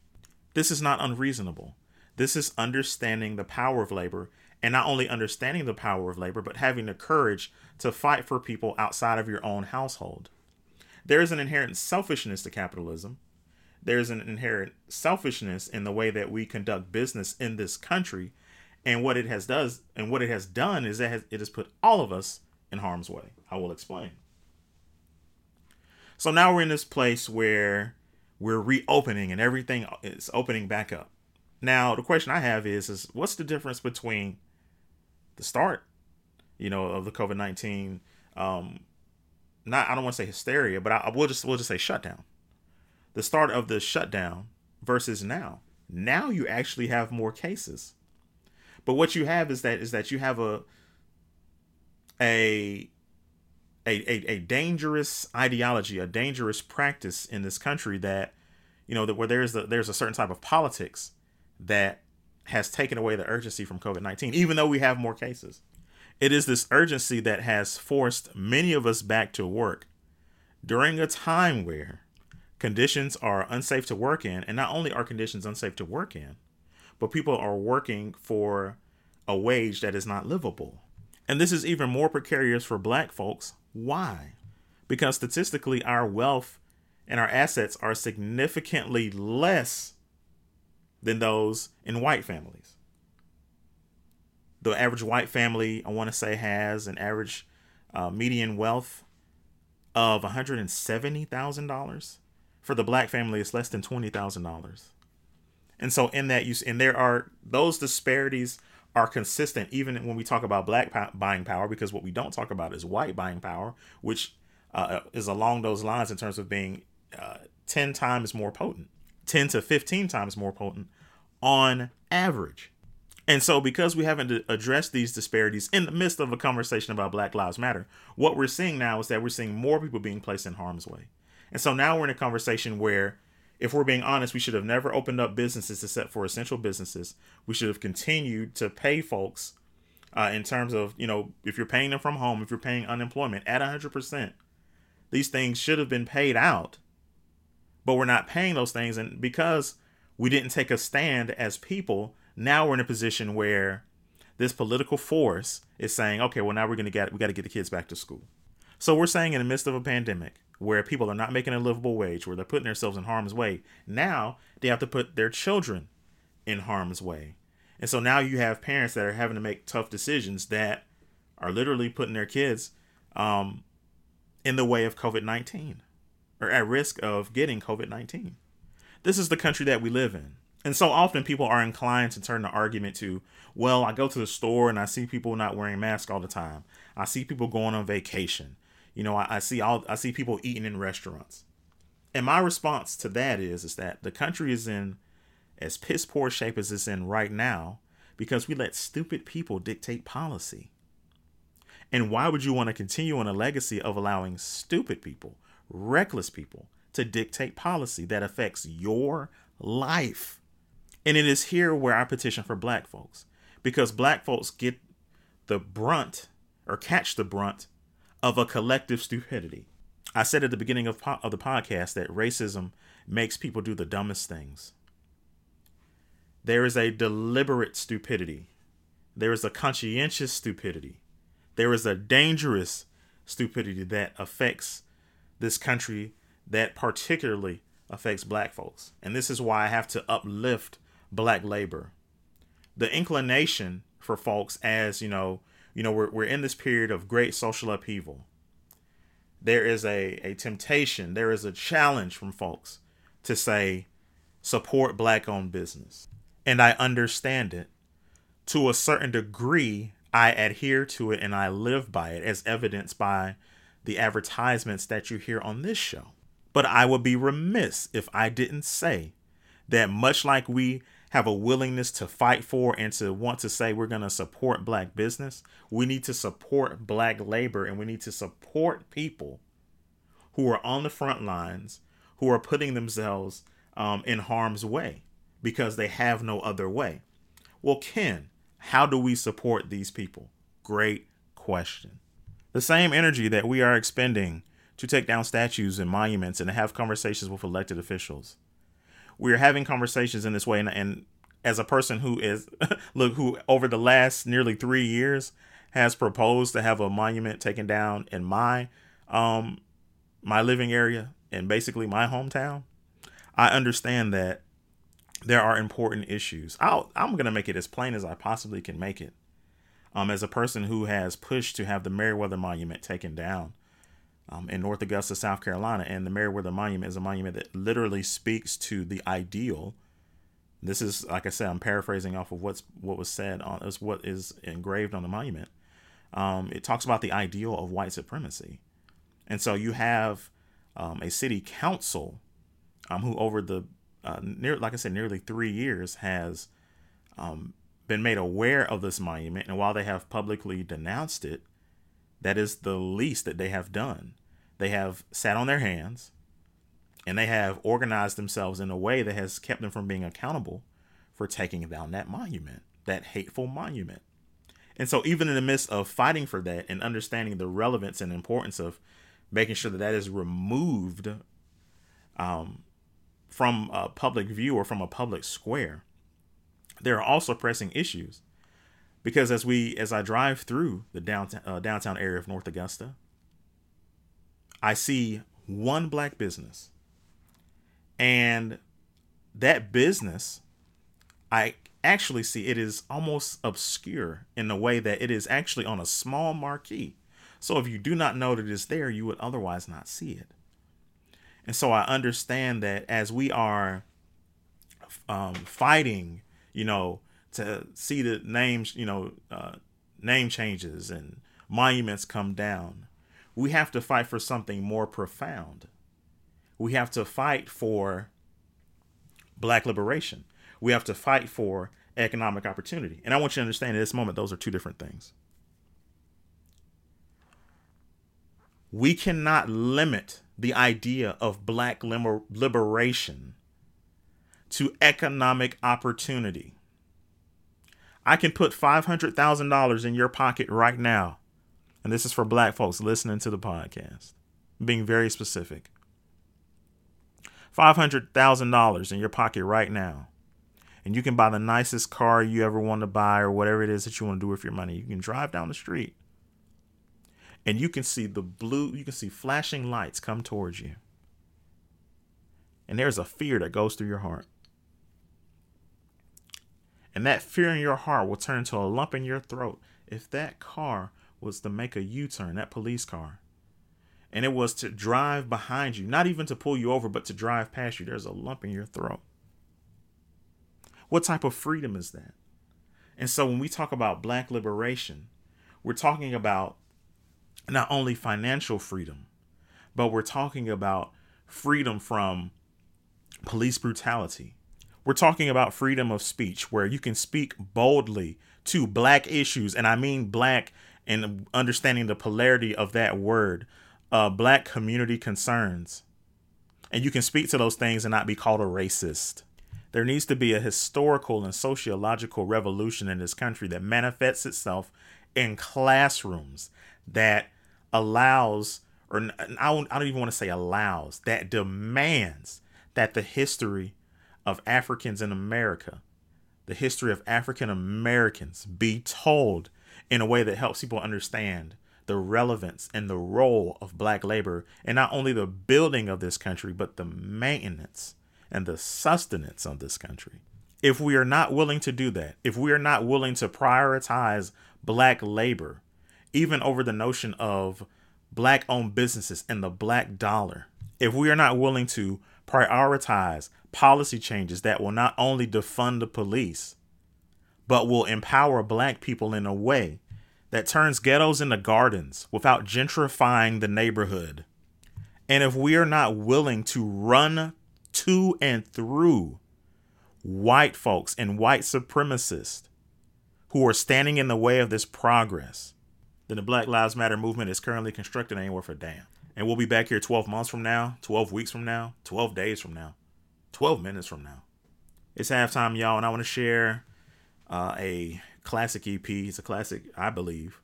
This is not unreasonable. This is understanding the power of labor and not only understanding the power of labor, but having the courage to fight for people outside of your own household. There is an inherent selfishness to capitalism. There's an inherent selfishness in the way that we conduct business in this country, and what it has does and what it has done is that it has put all of us in harm's way. I will explain. So now we're in this place where we're reopening and everything is opening back up. Now the question I have is is what's the difference between the start, you know, of the COVID nineteen um, not I don't want to say hysteria, but I, I will just we'll just say shutdown. The start of the shutdown versus now. Now you actually have more cases. But what you have is that is that you have a a a, a, a dangerous ideology, a dangerous practice in this country that, you know, that where there's a, there's a certain type of politics that has taken away the urgency from COVID 19, even though we have more cases. It is this urgency that has forced many of us back to work during a time where conditions are unsafe to work in. And not only are conditions unsafe to work in, but people are working for a wage that is not livable. And this is even more precarious for black folks. Why? Because statistically, our wealth and our assets are significantly less than those in white families the average white family, I want to say, has an average uh, median wealth of $170,000. For the black family, it's less than $20,000. And so, in that use, and there are those disparities are consistent even when we talk about black buying power, because what we don't talk about is white buying power, which uh, is along those lines in terms of being uh, 10 times more potent, 10 to 15 times more potent on average. And so, because we haven't addressed these disparities in the midst of a conversation about Black Lives Matter, what we're seeing now is that we're seeing more people being placed in harm's way. And so now we're in a conversation where, if we're being honest, we should have never opened up businesses except for essential businesses. We should have continued to pay folks uh, in terms of, you know, if you're paying them from home, if you're paying unemployment at 100%, these things should have been paid out. But we're not paying those things. And because we didn't take a stand as people, now we're in a position where this political force is saying, okay, well now we're gonna get we got to get the kids back to school. So we're saying in the midst of a pandemic where people are not making a livable wage, where they're putting themselves in harm's way, now they have to put their children in harm's way. And so now you have parents that are having to make tough decisions that are literally putting their kids um, in the way of COVID 19 or at risk of getting COVID 19. This is the country that we live in. And so often people are inclined to turn the argument to, well, I go to the store and I see people not wearing masks all the time. I see people going on vacation. You know, I, I see all I see people eating in restaurants. And my response to that is is that the country is in as piss poor shape as it's in right now because we let stupid people dictate policy. And why would you want to continue on a legacy of allowing stupid people, reckless people, to dictate policy that affects your life? And it is here where I petition for black folks because black folks get the brunt or catch the brunt of a collective stupidity. I said at the beginning of, po- of the podcast that racism makes people do the dumbest things. There is a deliberate stupidity. There is a conscientious stupidity. There is a dangerous stupidity that affects this country that particularly affects black folks. And this is why I have to uplift black labor. The inclination for folks as, you know, you know, we're, we're in this period of great social upheaval. There is a, a temptation, there is a challenge from folks to say, support black owned business. And I understand it. To a certain degree, I adhere to it and I live by it, as evidenced by the advertisements that you hear on this show. But I would be remiss if I didn't say that much like we have a willingness to fight for and to want to say we're going to support black business, we need to support black labor and we need to support people who are on the front lines, who are putting themselves um, in harm's way because they have no other way. Well, Ken, how do we support these people? Great question. The same energy that we are expending to take down statues and monuments and to have conversations with elected officials. We are having conversations in this way, and, and as a person who is, look, who over the last nearly three years has proposed to have a monument taken down in my, um, my living area and basically my hometown. I understand that there are important issues. I'll, I'm going to make it as plain as I possibly can make it. Um, as a person who has pushed to have the Meriwether Monument taken down um, in North Augusta, South Carolina, and the Meriwether Monument is a monument that literally speaks to the ideal. This is, like I said, I'm paraphrasing off of what's what was said on is what is engraved on the monument. Um, it talks about the ideal of white supremacy, and so you have um, a city council um, who, over the uh, near, like I said, nearly three years has um, been made aware of this monument, and while they have publicly denounced it, that is the least that they have done. They have sat on their hands, and they have organized themselves in a way that has kept them from being accountable for taking down that monument, that hateful monument. And so, even in the midst of fighting for that and understanding the relevance and importance of making sure that that is removed um, from a public view or from a public square, there are also pressing issues because as we as I drive through the downtown uh, downtown area of North Augusta, I see one black business, and that business, I actually see it is almost obscure in the way that it is actually on a small marquee. So if you do not know that it is there, you would otherwise not see it. And so I understand that as we are um, fighting, you know, to see the names, you know, uh, name changes and monuments come down, we have to fight for something more profound. We have to fight for black liberation. We have to fight for economic opportunity. And I want you to understand at this moment, those are two different things. We cannot limit the idea of black liber- liberation to economic opportunity. I can put $500,000 in your pocket right now. And this is for black folks listening to the podcast, being very specific. $500,000 in your pocket right now. And you can buy the nicest car you ever want to buy or whatever it is that you want to do with your money. You can drive down the street and you can see the blue, you can see flashing lights come towards you. And there's a fear that goes through your heart. And that fear in your heart will turn into a lump in your throat if that car was to make a U turn, that police car, and it was to drive behind you, not even to pull you over, but to drive past you. There's a lump in your throat. What type of freedom is that? And so when we talk about black liberation, we're talking about not only financial freedom, but we're talking about freedom from police brutality. We're talking about freedom of speech, where you can speak boldly to black issues, and I mean black and understanding the polarity of that word, uh, black community concerns. And you can speak to those things and not be called a racist. There needs to be a historical and sociological revolution in this country that manifests itself in classrooms that allows, or I don't, I don't even want to say allows, that demands that the history of Africans in America, the history of African Americans, be told in a way that helps people understand the relevance and the role of black labor in not only the building of this country, but the maintenance and the sustenance of this country. If we are not willing to do that, if we are not willing to prioritize black labor, even over the notion of black owned businesses and the black dollar, if we are not willing to prioritize policy changes that will not only defund the police, but will empower black people in a way that turns ghettos into gardens without gentrifying the neighborhood. And if we are not willing to run to and through white folks and white supremacists who are standing in the way of this progress, then the Black Lives Matter movement is currently constructed anywhere for damn. And we'll be back here 12 months from now, 12 weeks from now, 12 days from now, 12 minutes from now. It's halftime, y'all, and I want to share uh, a classic EP. It's a classic, I believe,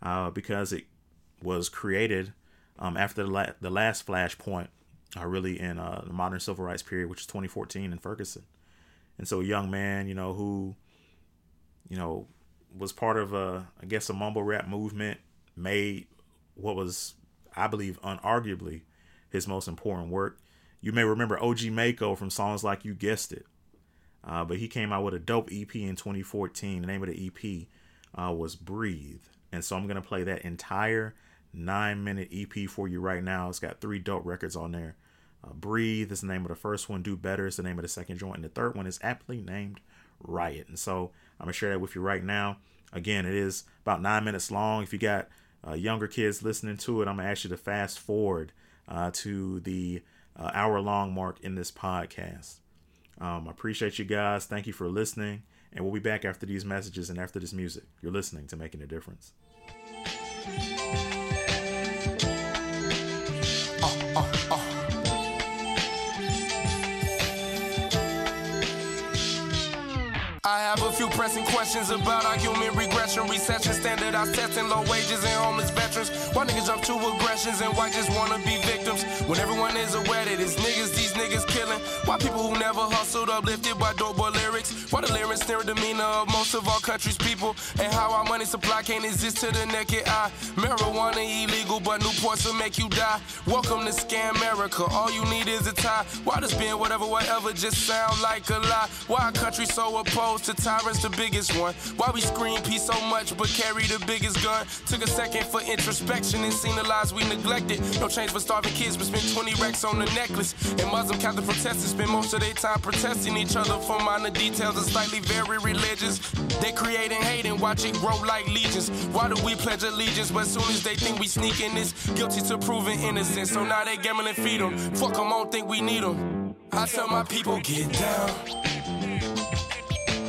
uh, because it was created um, after the, la- the last flashpoint, uh, really in uh, the modern civil rights period, which is 2014 in Ferguson. And so, a young man, you know, who, you know, was part of a, I guess, a mumble rap movement, made what was, I believe, unarguably his most important work. You may remember OG Maco from songs like U Guessed It. Uh, but he came out with a dope EP in 2014. The name of the EP uh, was Breathe. And so I'm going to play that entire nine minute EP for you right now. It's got three dope records on there. Uh, Breathe is the name of the first one. Do Better is the name of the second joint. And the third one is aptly named Riot. And so I'm going to share that with you right now. Again, it is about nine minutes long. If you got uh, younger kids listening to it, I'm going to ask you to fast forward uh, to the uh, hour long mark in this podcast. Um, I appreciate you guys. Thank you for listening. And we'll be back after these messages and after this music. You're listening to Making a Difference. Pressing questions about our human regression, recession, standardized testing, low wages, and homeless veterans. Why niggas jump to aggressions and why just wanna be victims? When everyone is aware that it's niggas, these niggas killing. Why people who never hustled uplifted by dope boy lyrics? Why the lyrics near demeanor of most of our country's people? And how our money supply can't exist to the naked eye. Marijuana illegal, but Newports will make you die. Welcome to Scam America. All you need is a tie. Why does being whatever, whatever just sound like a lie? Why our country so opposed to tyrants, the biggest one? Why we scream peace so much but carry the biggest gun? Took a second for introspection and seen the lives we neglected. No change for starving kids, but spent 20 racks on the necklace. And Muslim Catholic protesters spend most of their time protesting each other for minor details and slightly very religious. They create and hate and watch it grow like legions. Why do we pledge allegiance? But soon as they think we sneaking this, guilty to proving innocent. So now they gambling and feed them. Fuck them, don't think we need them. I tell my people, get down.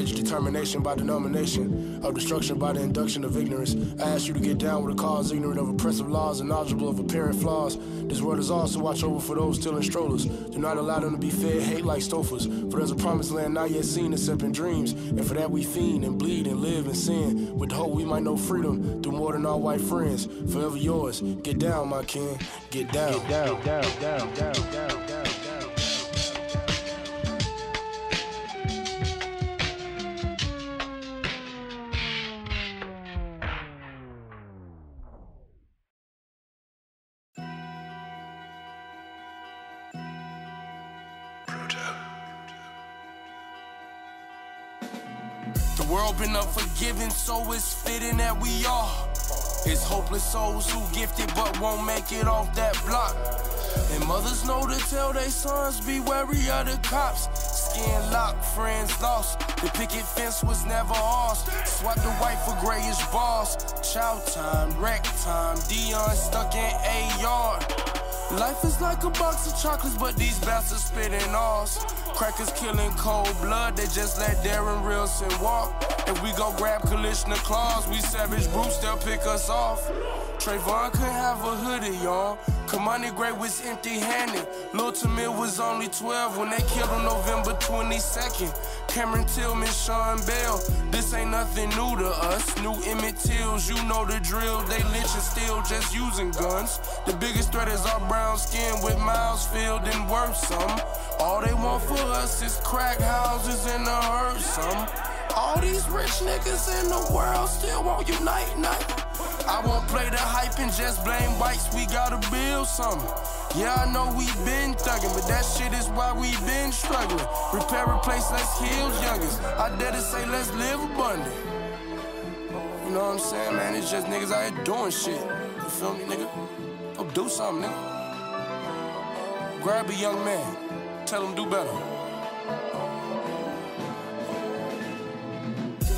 get down. Da, da, da, da. Da, da, da, da. In the age of determination by denomination, of destruction by the induction of ignorance, I ask you to get down with a cause ignorant of oppressive laws and knowledgeable of apparent flaws. This world is ours, so watch over for those still in strollers. Do not allow them to be fed hate like stofers. For there's a promised land not yet seen except in dreams. And for that we fiend and bleed and live and sin. With hope we might know freedom through more than our white friends. Forever yours. Get down, my kin. Get down. Get down, down, down, down, down, down. Unforgiving, so it's fitting that we are. It's hopeless souls who gifted but won't make it off that block. And mothers know to tell their sons be wary of the cops. Skin locked, friends lost. The picket fence was never ours. Swap the white for grayish balls. Chow time, wreck time. Dion stuck in a yard. Life is like a box of chocolates, but these bastards spitting ours. Crackers killing cold blood, they just let Darren Wilson walk. If we go grab Kalishna claws, we savage Bruce, they'll pick us off. Trayvon could have a hoodie, y'all. Kimani Gray was empty handed. Lil Tamir was only 12 when they killed him November 22nd. Cameron Tillman, Sean Bell. This ain't nothing new to us. New Emmett Tills, you know the drill. They lynching still just using guns. The biggest threat is our brown skin with miles filled and worth some. All they want for us is crack houses and a hurt some. All these rich niggas in the world still won't unite, night. I won't play the hype and just blame whites, we gotta build something. Yeah, I know we been thugging, but that shit is why we been struggling. Repair, replace, let's heal youngest. I dare to say, let's live abundant. You know what I'm saying, man? It's just niggas out here doing shit. You feel me, nigga? Go do something, nigga. Grab a young man, tell him do better.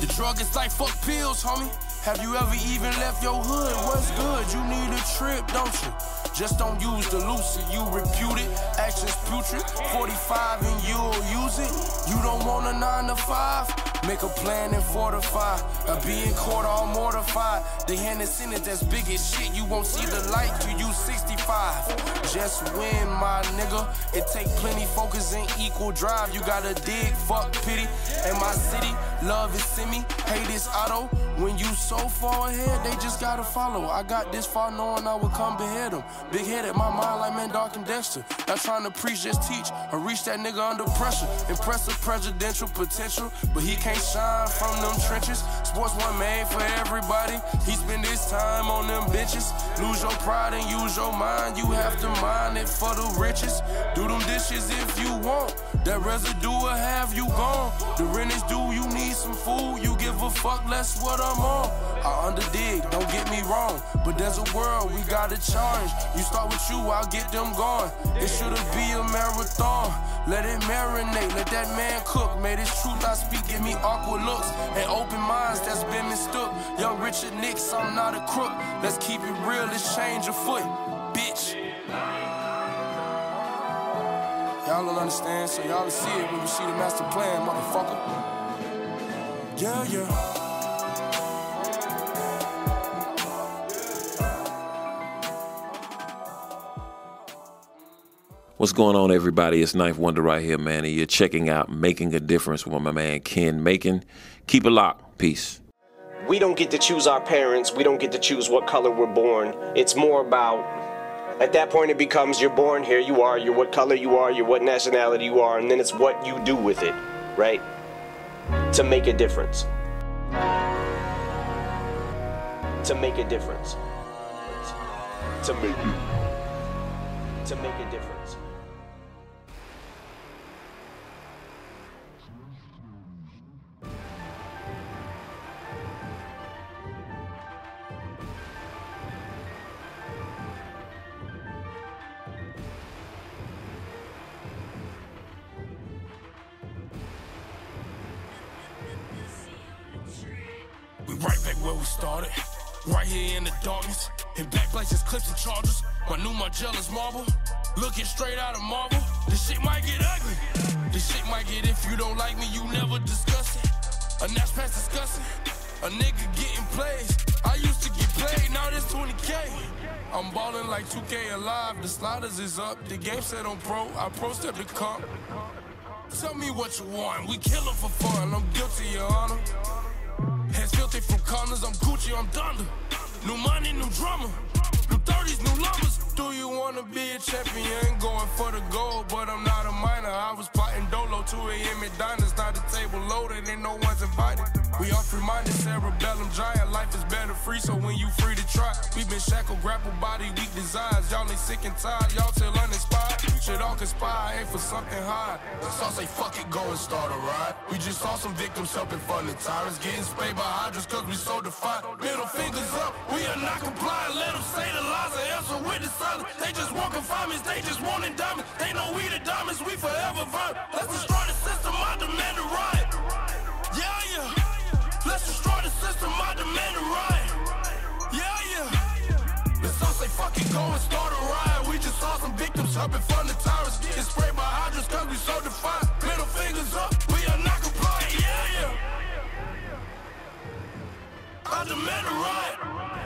The drug is like fuck pills, homie. Have you ever even left your hood? What's good? You need a trip, don't you? Just don't use the lucid, you repute it. Actions putrid. 45 and you'll use it. You don't want a 9 to 5? Make a plan and fortify. A being court all mortified. The hand a sentence that's big as shit. You won't see the light till you 65. Just win, my nigga. It take plenty focus and equal drive. You gotta dig, fuck pity. In my city, love is semi. Hate is auto. When you so far ahead, they just gotta follow. I got this far knowing I would come behead them. Big headed, my mind like man, Dark and Dexter. Not trying to preach, just teach. I reach that nigga under pressure. Impressive presidential potential, but he can't shine from them trenches. Sports one made for everybody. He spend his time on them bitches. Lose your pride and use your mind. You have to mind it for the riches. Do them dishes if you want. That residue will have you gone. The rent is due, you need some food. You give a fuck less what I'm on. I underdig, don't get me wrong. But there's a world we gotta charge. You start with you, I'll get them going. It should've be a marathon. Let it marinate, let that man cook. May this truth I speak give me awkward looks and open minds that's been mistook. Young Richard Nix, I'm not a crook. Let's keep it real, let's change a foot, bitch. Y'all don't understand, so y'all will see it when you see the master plan, motherfucker. Yeah, yeah. What's going on, everybody? It's Knife Wonder right here, man, and you're checking out Making a Difference with my man Ken Macon. Keep it locked. Peace. we don't get to choose our parents. We don't get to choose what color we're born. It's more about, at that point, it becomes you're born here, you are, you're what color you are, you're what nationality you are, and then it's what you do with it, right? To make a difference. To make a difference. To make to make a difference. Where we started. Right here in the darkness. In black places, clips and charges. My new Margiela's marble. Looking straight out of Marvel. This shit might get ugly. This shit might get if you don't like me, you never discuss it. A Nash pass discussing. A nigga getting plays. I used to get played, now this 20k. I'm ballin' like 2K alive. The sliders is up. The game set on pro. I pro step the comp. Tell me what you want. We killin' for fun. I'm guilty, your honor. Hands filthy from corners, I'm Gucci, I'm Thunder. New money, new drama. New 30s, new. Do you wanna be a champion? Going for the gold, but I'm not a minor. I was plotting Dolo, 2 a.m. McDonald's. Now the table loaded and no one's invited. We all free minded, cerebellum giant. Life is better free, so when you free to try. we been shackled, grappled, body, weak desires. Y'all ain't sick and tired, y'all still uninspired. Shit all conspire, ain't for something high. So say fuck it, go and start a ride. We just saw some victims helping fund the tyrants. Getting sprayed by hydras cause we so defiant. Middle fingers up, we are not compliant. Let them say the lies and answer with the silence. They just want confinements, they just want diamonds. They know we the diamonds, we forever vibe. Let's destroy the system, I demand a riot. Yeah, yeah. Let's destroy the system, I demand a riot. Yeah, yeah. Let's all say fuck it, go and start a riot. We just saw some victims helping fund the tyrants. Get sprayed by hydras cause we so defiant. Middle fingers up, we are not compliant. Yeah, yeah. I demand a riot.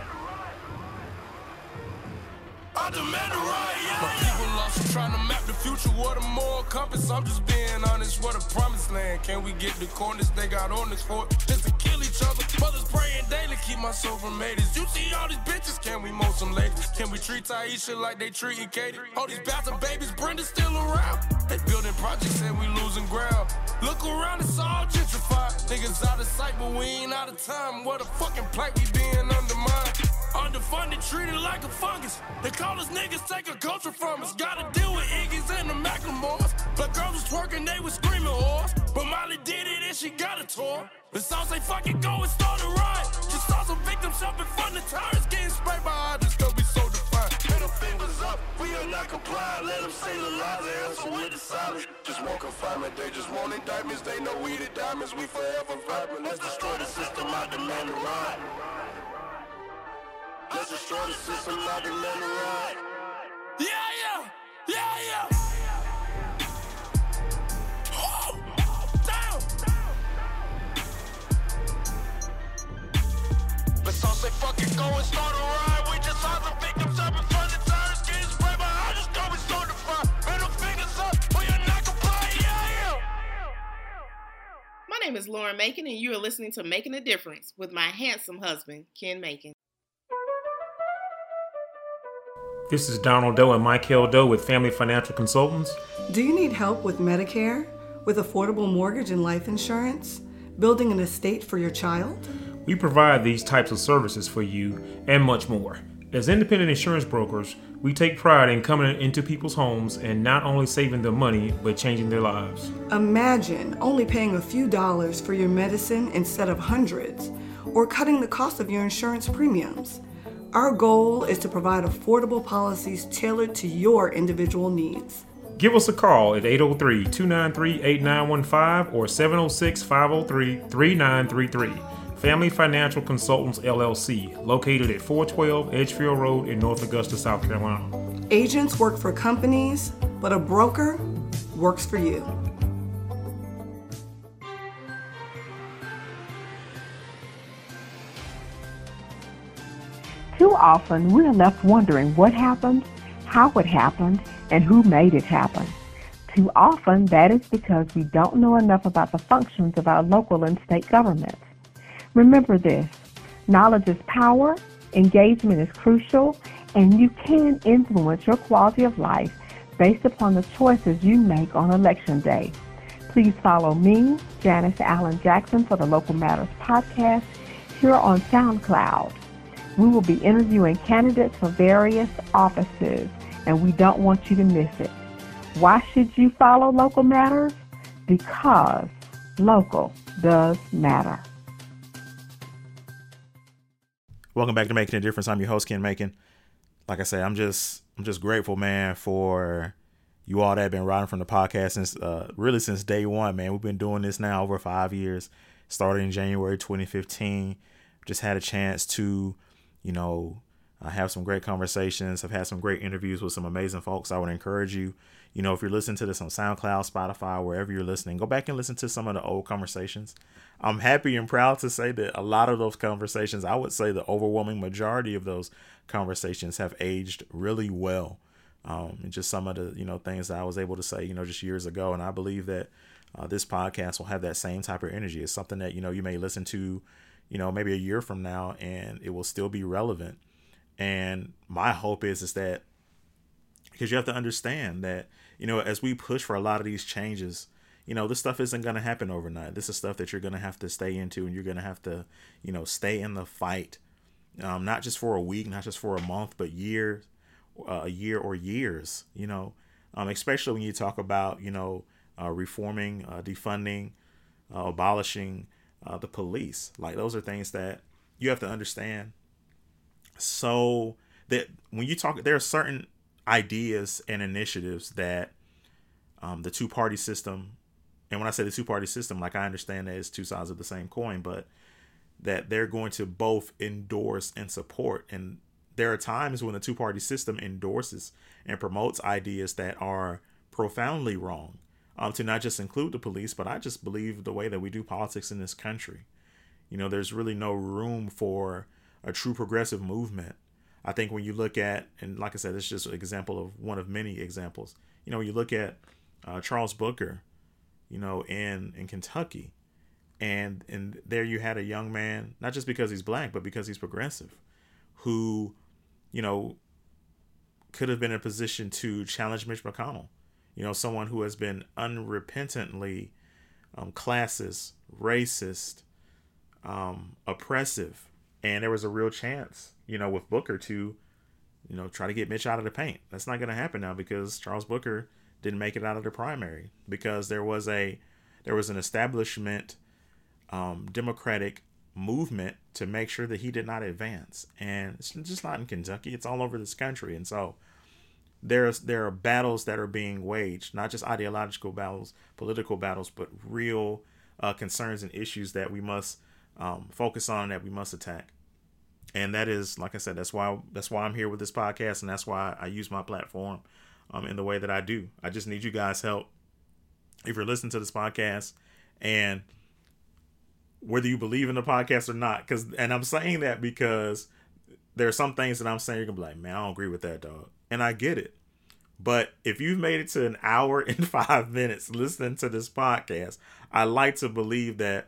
I demand a riot. Yeah, My people lost trying to map the future. What a moral compass. I'm just being honest. What a promised land. Can we get the corners they got on this for? Just to kill each other. Mothers praying daily. Keep my soul from haters. You see all these bitches. Can we mow some ladies? Can we treat Taisha like they treating Katie? All these bastard babies. Brenda's still around. They building projects and we losing ground. Look around, it's all gentrified. Niggas out of sight, but we ain't out of time. What a fucking plight we being undermined. Underfunded, treated like a fungus. They call us niggas, take a culture from us. Gotta deal with Iggy's and the Macklemores. But girls was twerking, they was screaming whores. But Molly did it and she got a tour. The song they fucking go and start a riot. Just saw some victims jumping from the tires, getting sprayed by hydrants cause we so defiant. Middle fingers up, we are not compliant. Let them say the lies and answer with the silence. Just want confinement, they just want indictments. They know we the diamonds, we forever vibrant. Let's destroy the system, I demand a ride. Let's destroy the system, I demand a ride. Yeah, yeah. Woo! Down. But some say fuck it, go and start a ride. We just saw some victims up in front of tires. Getting sprayed by others, go and start the fire. Middle fingers up, or you're not comply. Yeah, yeah. My name is Lauren Macon, and you are listening to Making a Difference with my handsome husband, Ken Macon. This is Donald Doe and Michael Doe with Family Financial Consultants. Do you need help with Medicare, with affordable mortgage and life insurance, building an estate for your child? We provide these types of services for you and much more. As independent insurance brokers, we take pride in coming into people's homes and not only saving them money, but changing their lives. Imagine only paying a few dollars for your medicine instead of hundreds, or cutting the cost of your insurance premiums. Our goal is to provide affordable policies tailored to your individual needs. Give us a call at 803 293 8915 or 706 503 3933. Family Financial Consultants LLC, located at 412 Edgefield Road in North Augusta, South Carolina. Agents work for companies, but a broker works for you. Too often, we are left wondering what happened, how it happened, and who made it happen. Too often, that is because we don't know enough about the functions of our local and state governments. Remember this knowledge is power, engagement is crucial, and you can influence your quality of life based upon the choices you make on election day. Please follow me, Janice Allen Jackson, for the Local Matters podcast here on SoundCloud. We will be interviewing candidates for various offices, and we don't want you to miss it. Why should you follow Local Matters? Because local does matter. Welcome back to Making a Difference. I'm your host Ken Macon. Like I said, I'm just I'm just grateful, man, for you all that have been riding from the podcast since uh, really since day one, man. We've been doing this now over five years. starting in January 2015. Just had a chance to, you know, uh, have some great conversations. I've had some great interviews with some amazing folks. I would encourage you, you know, if you're listening to this on SoundCloud, Spotify, wherever you're listening, go back and listen to some of the old conversations. I'm happy and proud to say that a lot of those conversations, I would say the overwhelming majority of those conversations have aged really well. Um, and just some of the, you know, things that I was able to say, you know, just years ago. And I believe that uh, this podcast will have that same type of energy. It's something that, you know, you may listen to, you know, maybe a year from now and it will still be relevant. And my hope is, is that because you have to understand that, you know, as we push for a lot of these changes, you know, this stuff isn't going to happen overnight. This is stuff that you're going to have to stay into and you're going to have to, you know, stay in the fight. Um, not just for a week, not just for a month, but years, uh, a year or years, you know, um, especially when you talk about, you know, uh, reforming, uh, defunding, uh, abolishing uh, the police. Like those are things that you have to understand. So that when you talk, there are certain ideas and initiatives that um, the two party system, and when I say the two party system, like I understand that it's two sides of the same coin, but that they're going to both endorse and support. And there are times when the two party system endorses and promotes ideas that are profoundly wrong. Um, to not just include the police, but I just believe the way that we do politics in this country. You know, there's really no room for a true progressive movement. I think when you look at, and like I said, it's just an example of one of many examples. You know, you look at uh, Charles Booker, you know, in in Kentucky, and and there you had a young man, not just because he's black, but because he's progressive, who, you know, could have been in a position to challenge Mitch McConnell. You know, someone who has been unrepentantly um, classist, racist, um, oppressive, and there was a real chance, you know, with Booker to, you know, try to get Mitch out of the paint. That's not going to happen now because Charles Booker didn't make it out of the primary because there was a there was an establishment um, democratic movement to make sure that he did not advance, and it's just not in Kentucky; it's all over this country, and so there's there are battles that are being waged, not just ideological battles, political battles, but real uh, concerns and issues that we must um, focus on that we must attack. And that is, like I said, that's why that's why I'm here with this podcast, and that's why I use my platform um, in the way that I do. I just need you guys' help. If you're listening to this podcast and whether you believe in the podcast or not, because and I'm saying that because there are some things that I'm saying you're gonna be like, man, I don't agree with that, dog, and I get it. But if you've made it to an hour and five minutes listening to this podcast, I like to believe that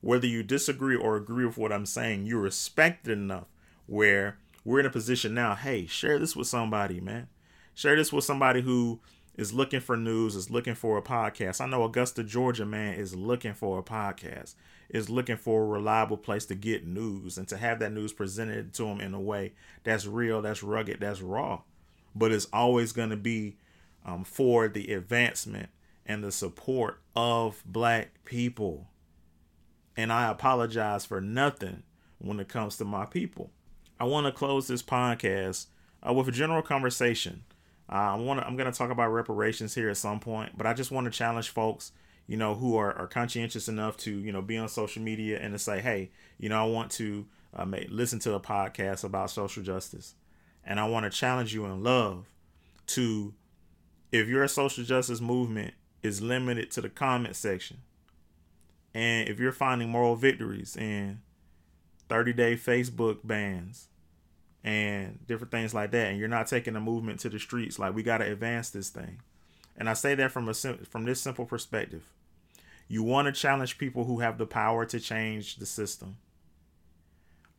whether you disagree or agree with what I'm saying, you respect it enough where we're in a position now, hey, share this with somebody, man. Share this with somebody who is looking for news, is looking for a podcast. I know Augusta, Georgia, man, is looking for a podcast, is looking for a reliable place to get news and to have that news presented to them in a way that's real, that's rugged, that's raw. But it's always going to be um, for the advancement and the support of black people. And I apologize for nothing when it comes to my people. I want to close this podcast uh, with a general conversation uh, I want I'm going to talk about reparations here at some point, but I just want to challenge folks, you know, who are, are conscientious enough to, you know, be on social media and to say, hey, you know, I want to uh, make, listen to a podcast about social justice. And I want to challenge you in love to, if your social justice movement is limited to the comment section, and if you're finding moral victories in 30 day Facebook bans, and different things like that and you're not taking the movement to the streets like we got to advance this thing. And i say that from a from this simple perspective. You want to challenge people who have the power to change the system.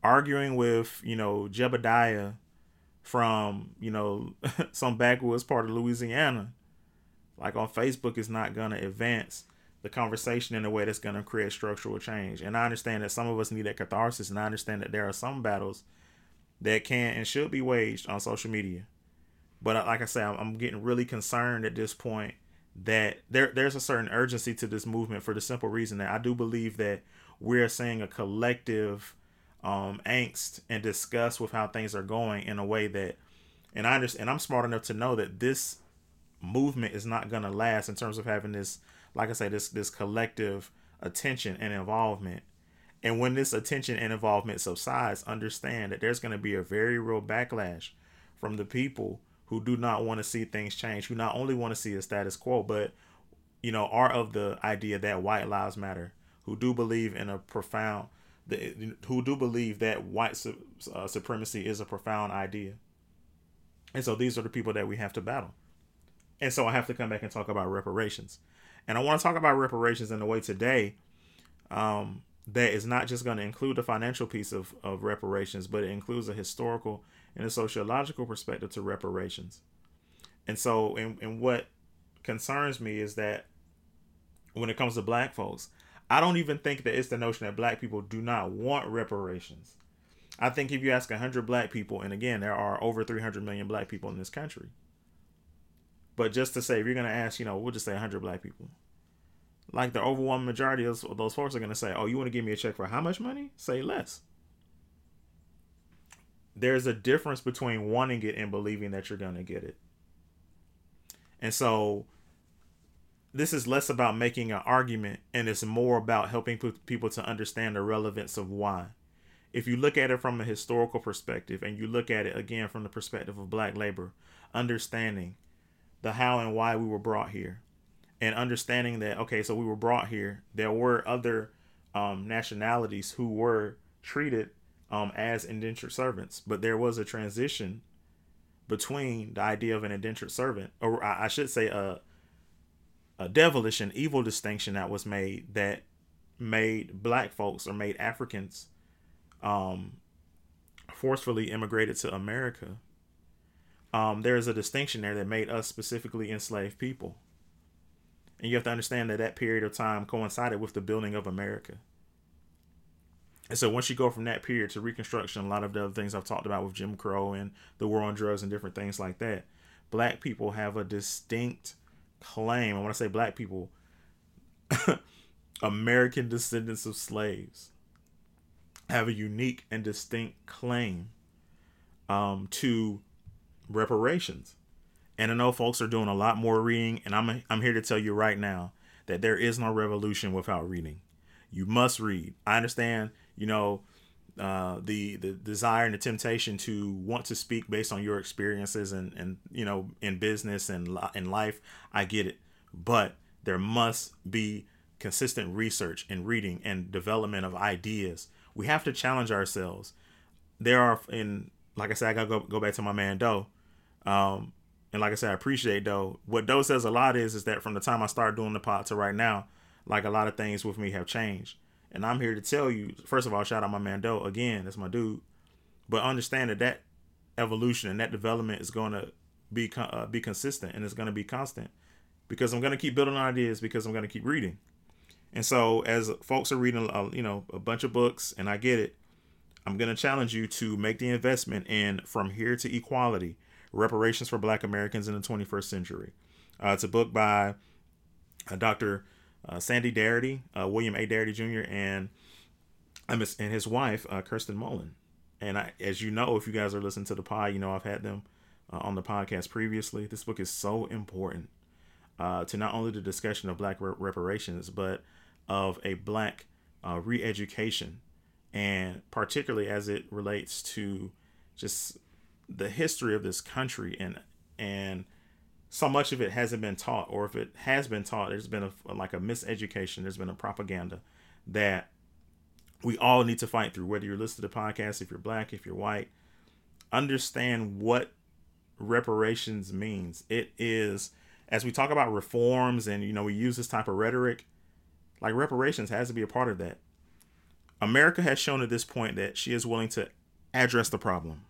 Arguing with you know jebediah from you know some backwoods part of louisiana like on facebook is not going to advance the conversation in a way that's going to create structural change and i understand that some of us need that catharsis and i understand that there are some battles that can and should be waged on social media. But like I said, I'm getting really concerned at this point that there there's a certain urgency to this movement for the simple reason that I do believe that we're seeing a collective um, angst and disgust with how things are going in a way that, and I understand, and I'm smart enough to know that this movement is not going to last in terms of having this, like I say, this this collective attention and involvement. And when this attention and involvement subsides, understand that there's going to be a very real backlash from the people who do not want to see things change, who not only want to see a status quo, but you know, are of the idea that white lives matter, who do believe in a profound, who do believe that white su- uh, supremacy is a profound idea. And so these are the people that we have to battle. And so I have to come back and talk about reparations. And I want to talk about reparations in a way today um, that is not just going to include the financial piece of, of reparations, but it includes a historical and a sociological perspective to reparations. And so, and, and what concerns me is that when it comes to black folks, I don't even think that it's the notion that black people do not want reparations. I think if you ask 100 black people, and again, there are over 300 million black people in this country. But just to say, if you're going to ask, you know, we'll just say 100 black people, like the overwhelming majority of those folks are going to say, "Oh, you want to give me a check for how much money? Say less." There's a difference between wanting it and believing that you're going to get it. And so this is less about making an argument and it's more about helping people to understand the relevance of why. If you look at it from a historical perspective and you look at it again from the perspective of black labor, understanding the how and why we were brought here, and understanding that okay, so we were brought here. There were other um, nationalities who were treated um, as indentured servants, but there was a transition between the idea of an indentured servant, or I, I should say, a a devilish and evil distinction that was made that made black folks or made Africans um, forcefully immigrated to America. Um, there is a distinction there that made us specifically enslaved people. And you have to understand that that period of time coincided with the building of America. And so once you go from that period to Reconstruction, a lot of the other things I've talked about with Jim Crow and the war on drugs and different things like that, black people have a distinct claim. I want to say black people, American descendants of slaves, have a unique and distinct claim um, to reparations. And I know folks are doing a lot more reading, and I'm I'm here to tell you right now that there is no revolution without reading. You must read. I understand, you know, uh, the the desire and the temptation to want to speak based on your experiences and and you know in business and in life. I get it, but there must be consistent research and reading and development of ideas. We have to challenge ourselves. There are in like I said, I gotta go go back to my man Doe. Um, and like I said, I appreciate Doe. What Doe says a lot is is that from the time I started doing the pod to right now, like a lot of things with me have changed. And I'm here to tell you, first of all, shout out my man Doe again. That's my dude. But understand that that evolution and that development is going to be uh, be consistent and it's going to be constant because I'm going to keep building ideas because I'm going to keep reading. And so as folks are reading, uh, you know, a bunch of books, and I get it, I'm going to challenge you to make the investment in From Here to Equality Reparations for Black Americans in the 21st Century. Uh, it's a book by uh, Dr. Uh, Sandy Darity, uh, William A. Darity Jr., and and his wife, uh, Kirsten Mullen. And I, as you know, if you guys are listening to the pod, you know I've had them uh, on the podcast previously. This book is so important to not only the discussion of Black reparations, but of a Black re-education, and particularly as it relates to just the history of this country and and so much of it hasn't been taught or if it has been taught there's been a like a miseducation there's been a propaganda that we all need to fight through whether you're listening to podcasts if you're black if you're white. Understand what reparations means. It is as we talk about reforms and you know we use this type of rhetoric like reparations has to be a part of that. America has shown at this point that she is willing to address the problem.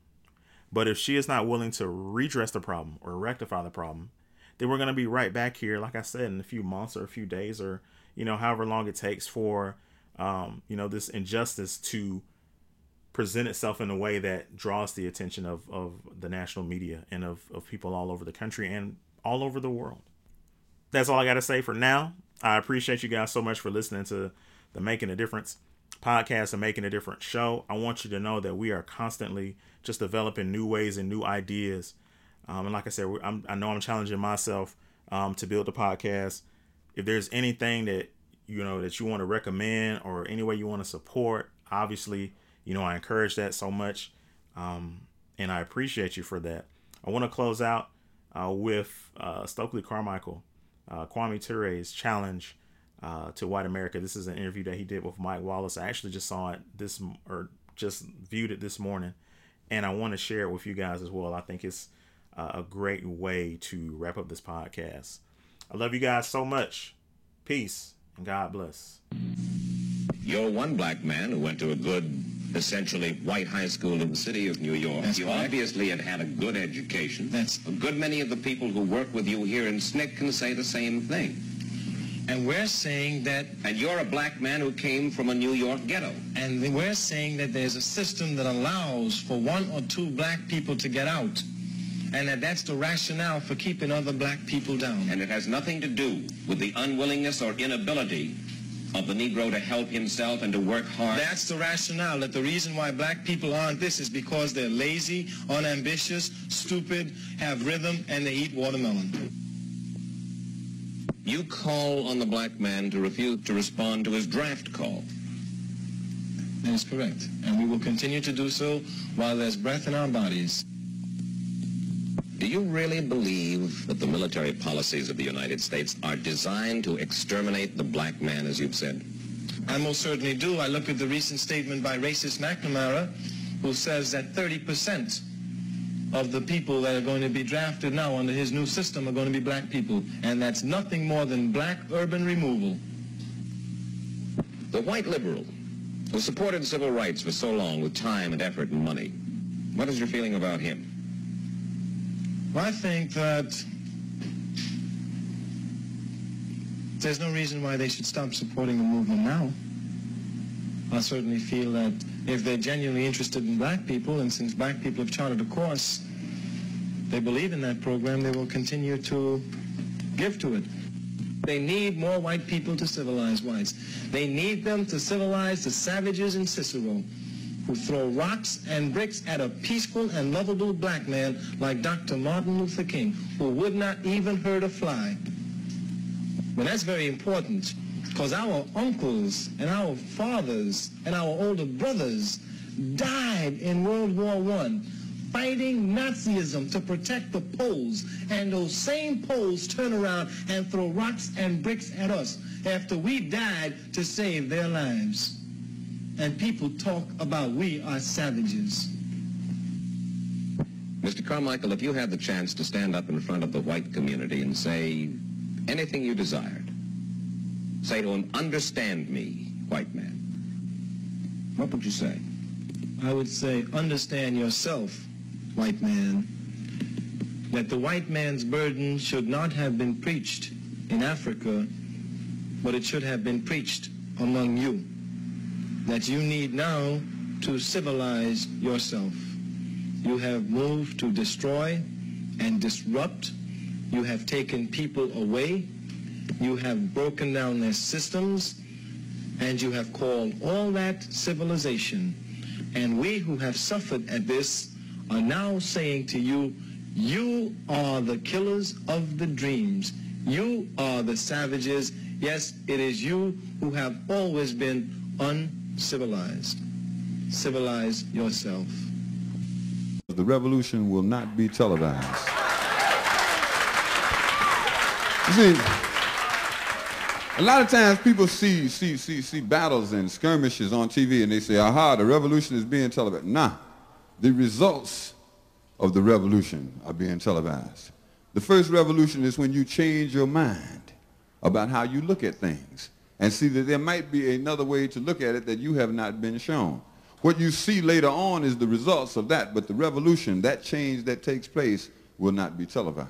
But if she is not willing to redress the problem or rectify the problem, then we're going to be right back here, like I said, in a few months or a few days or, you know, however long it takes for, um, you know, this injustice to present itself in a way that draws the attention of, of the national media and of, of people all over the country and all over the world. That's all I got to say for now. I appreciate you guys so much for listening to the Making a Difference podcast and making a different show. I want you to know that we are constantly just developing new ways and new ideas. Um, and like I said, I'm, i know I'm challenging myself um, to build the podcast. If there's anything that you know that you want to recommend or any way you want to support, obviously, you know I encourage that so much, um, and I appreciate you for that. I want to close out uh, with uh, Stokely Carmichael, uh, Kwame Ture's challenge uh, to white America. This is an interview that he did with Mike Wallace. I actually just saw it this or just viewed it this morning, and I want to share it with you guys as well. I think it's uh, a great way to wrap up this podcast. I love you guys so much. Peace and God bless. You're one black man who went to a good, essentially white high school in the city of New York. That's you correct. obviously had had a good education. That's a good many of the people who work with you here in SNCC can say the same thing. And we're saying that... And you're a black man who came from a New York ghetto. And we're saying that there's a system that allows for one or two black people to get out. And that that's the rationale for keeping other black people down. And it has nothing to do with the unwillingness or inability of the Negro to help himself and to work hard. That's the rationale, that the reason why black people aren't this is because they're lazy, unambitious, stupid, have rhythm, and they eat watermelon. You call on the black man to refuse to respond to his draft call. That is correct. And we will continue to do so while there's breath in our bodies. Do you really believe that the military policies of the United States are designed to exterminate the black man, as you've said? I most certainly do. I look at the recent statement by racist McNamara, who says that 30% of the people that are going to be drafted now under his new system are going to be black people. And that's nothing more than black urban removal. The white liberal who supported civil rights for so long with time and effort and money, what is your feeling about him? I think that there's no reason why they should stop supporting the movement now. I certainly feel that if they're genuinely interested in black people, and since black people have charted a course, they believe in that program, they will continue to give to it. They need more white people to civilize whites. They need them to civilize the savages in Cicero who throw rocks and bricks at a peaceful and lovable black man like Dr. Martin Luther King, who would not even hurt a fly. Well, that's very important because our uncles and our fathers and our older brothers died in World War I fighting Nazism to protect the Poles, and those same Poles turn around and throw rocks and bricks at us after we died to save their lives. And people talk about we are savages. Mr. Carmichael, if you had the chance to stand up in front of the white community and say anything you desired, say to them, understand me, white man, what would you say? I would say, understand yourself, white man, that the white man's burden should not have been preached in Africa, but it should have been preached among you. That you need now to civilize yourself. You have moved to destroy and disrupt. You have taken people away. You have broken down their systems. And you have called all that civilization. And we who have suffered at this are now saying to you, you are the killers of the dreams. You are the savages. Yes, it is you who have always been uncivilized. Civilize yourself. The revolution will not be televised. You see, a lot of times people see, see, see, see battles and skirmishes on TV and they say, aha, the revolution is being televised. Nah, the results of the revolution are being televised. The first revolution is when you change your mind about how you look at things and see that there might be another way to look at it that you have not been shown. What you see later on is the results of that, but the revolution, that change that takes place, will not be televised.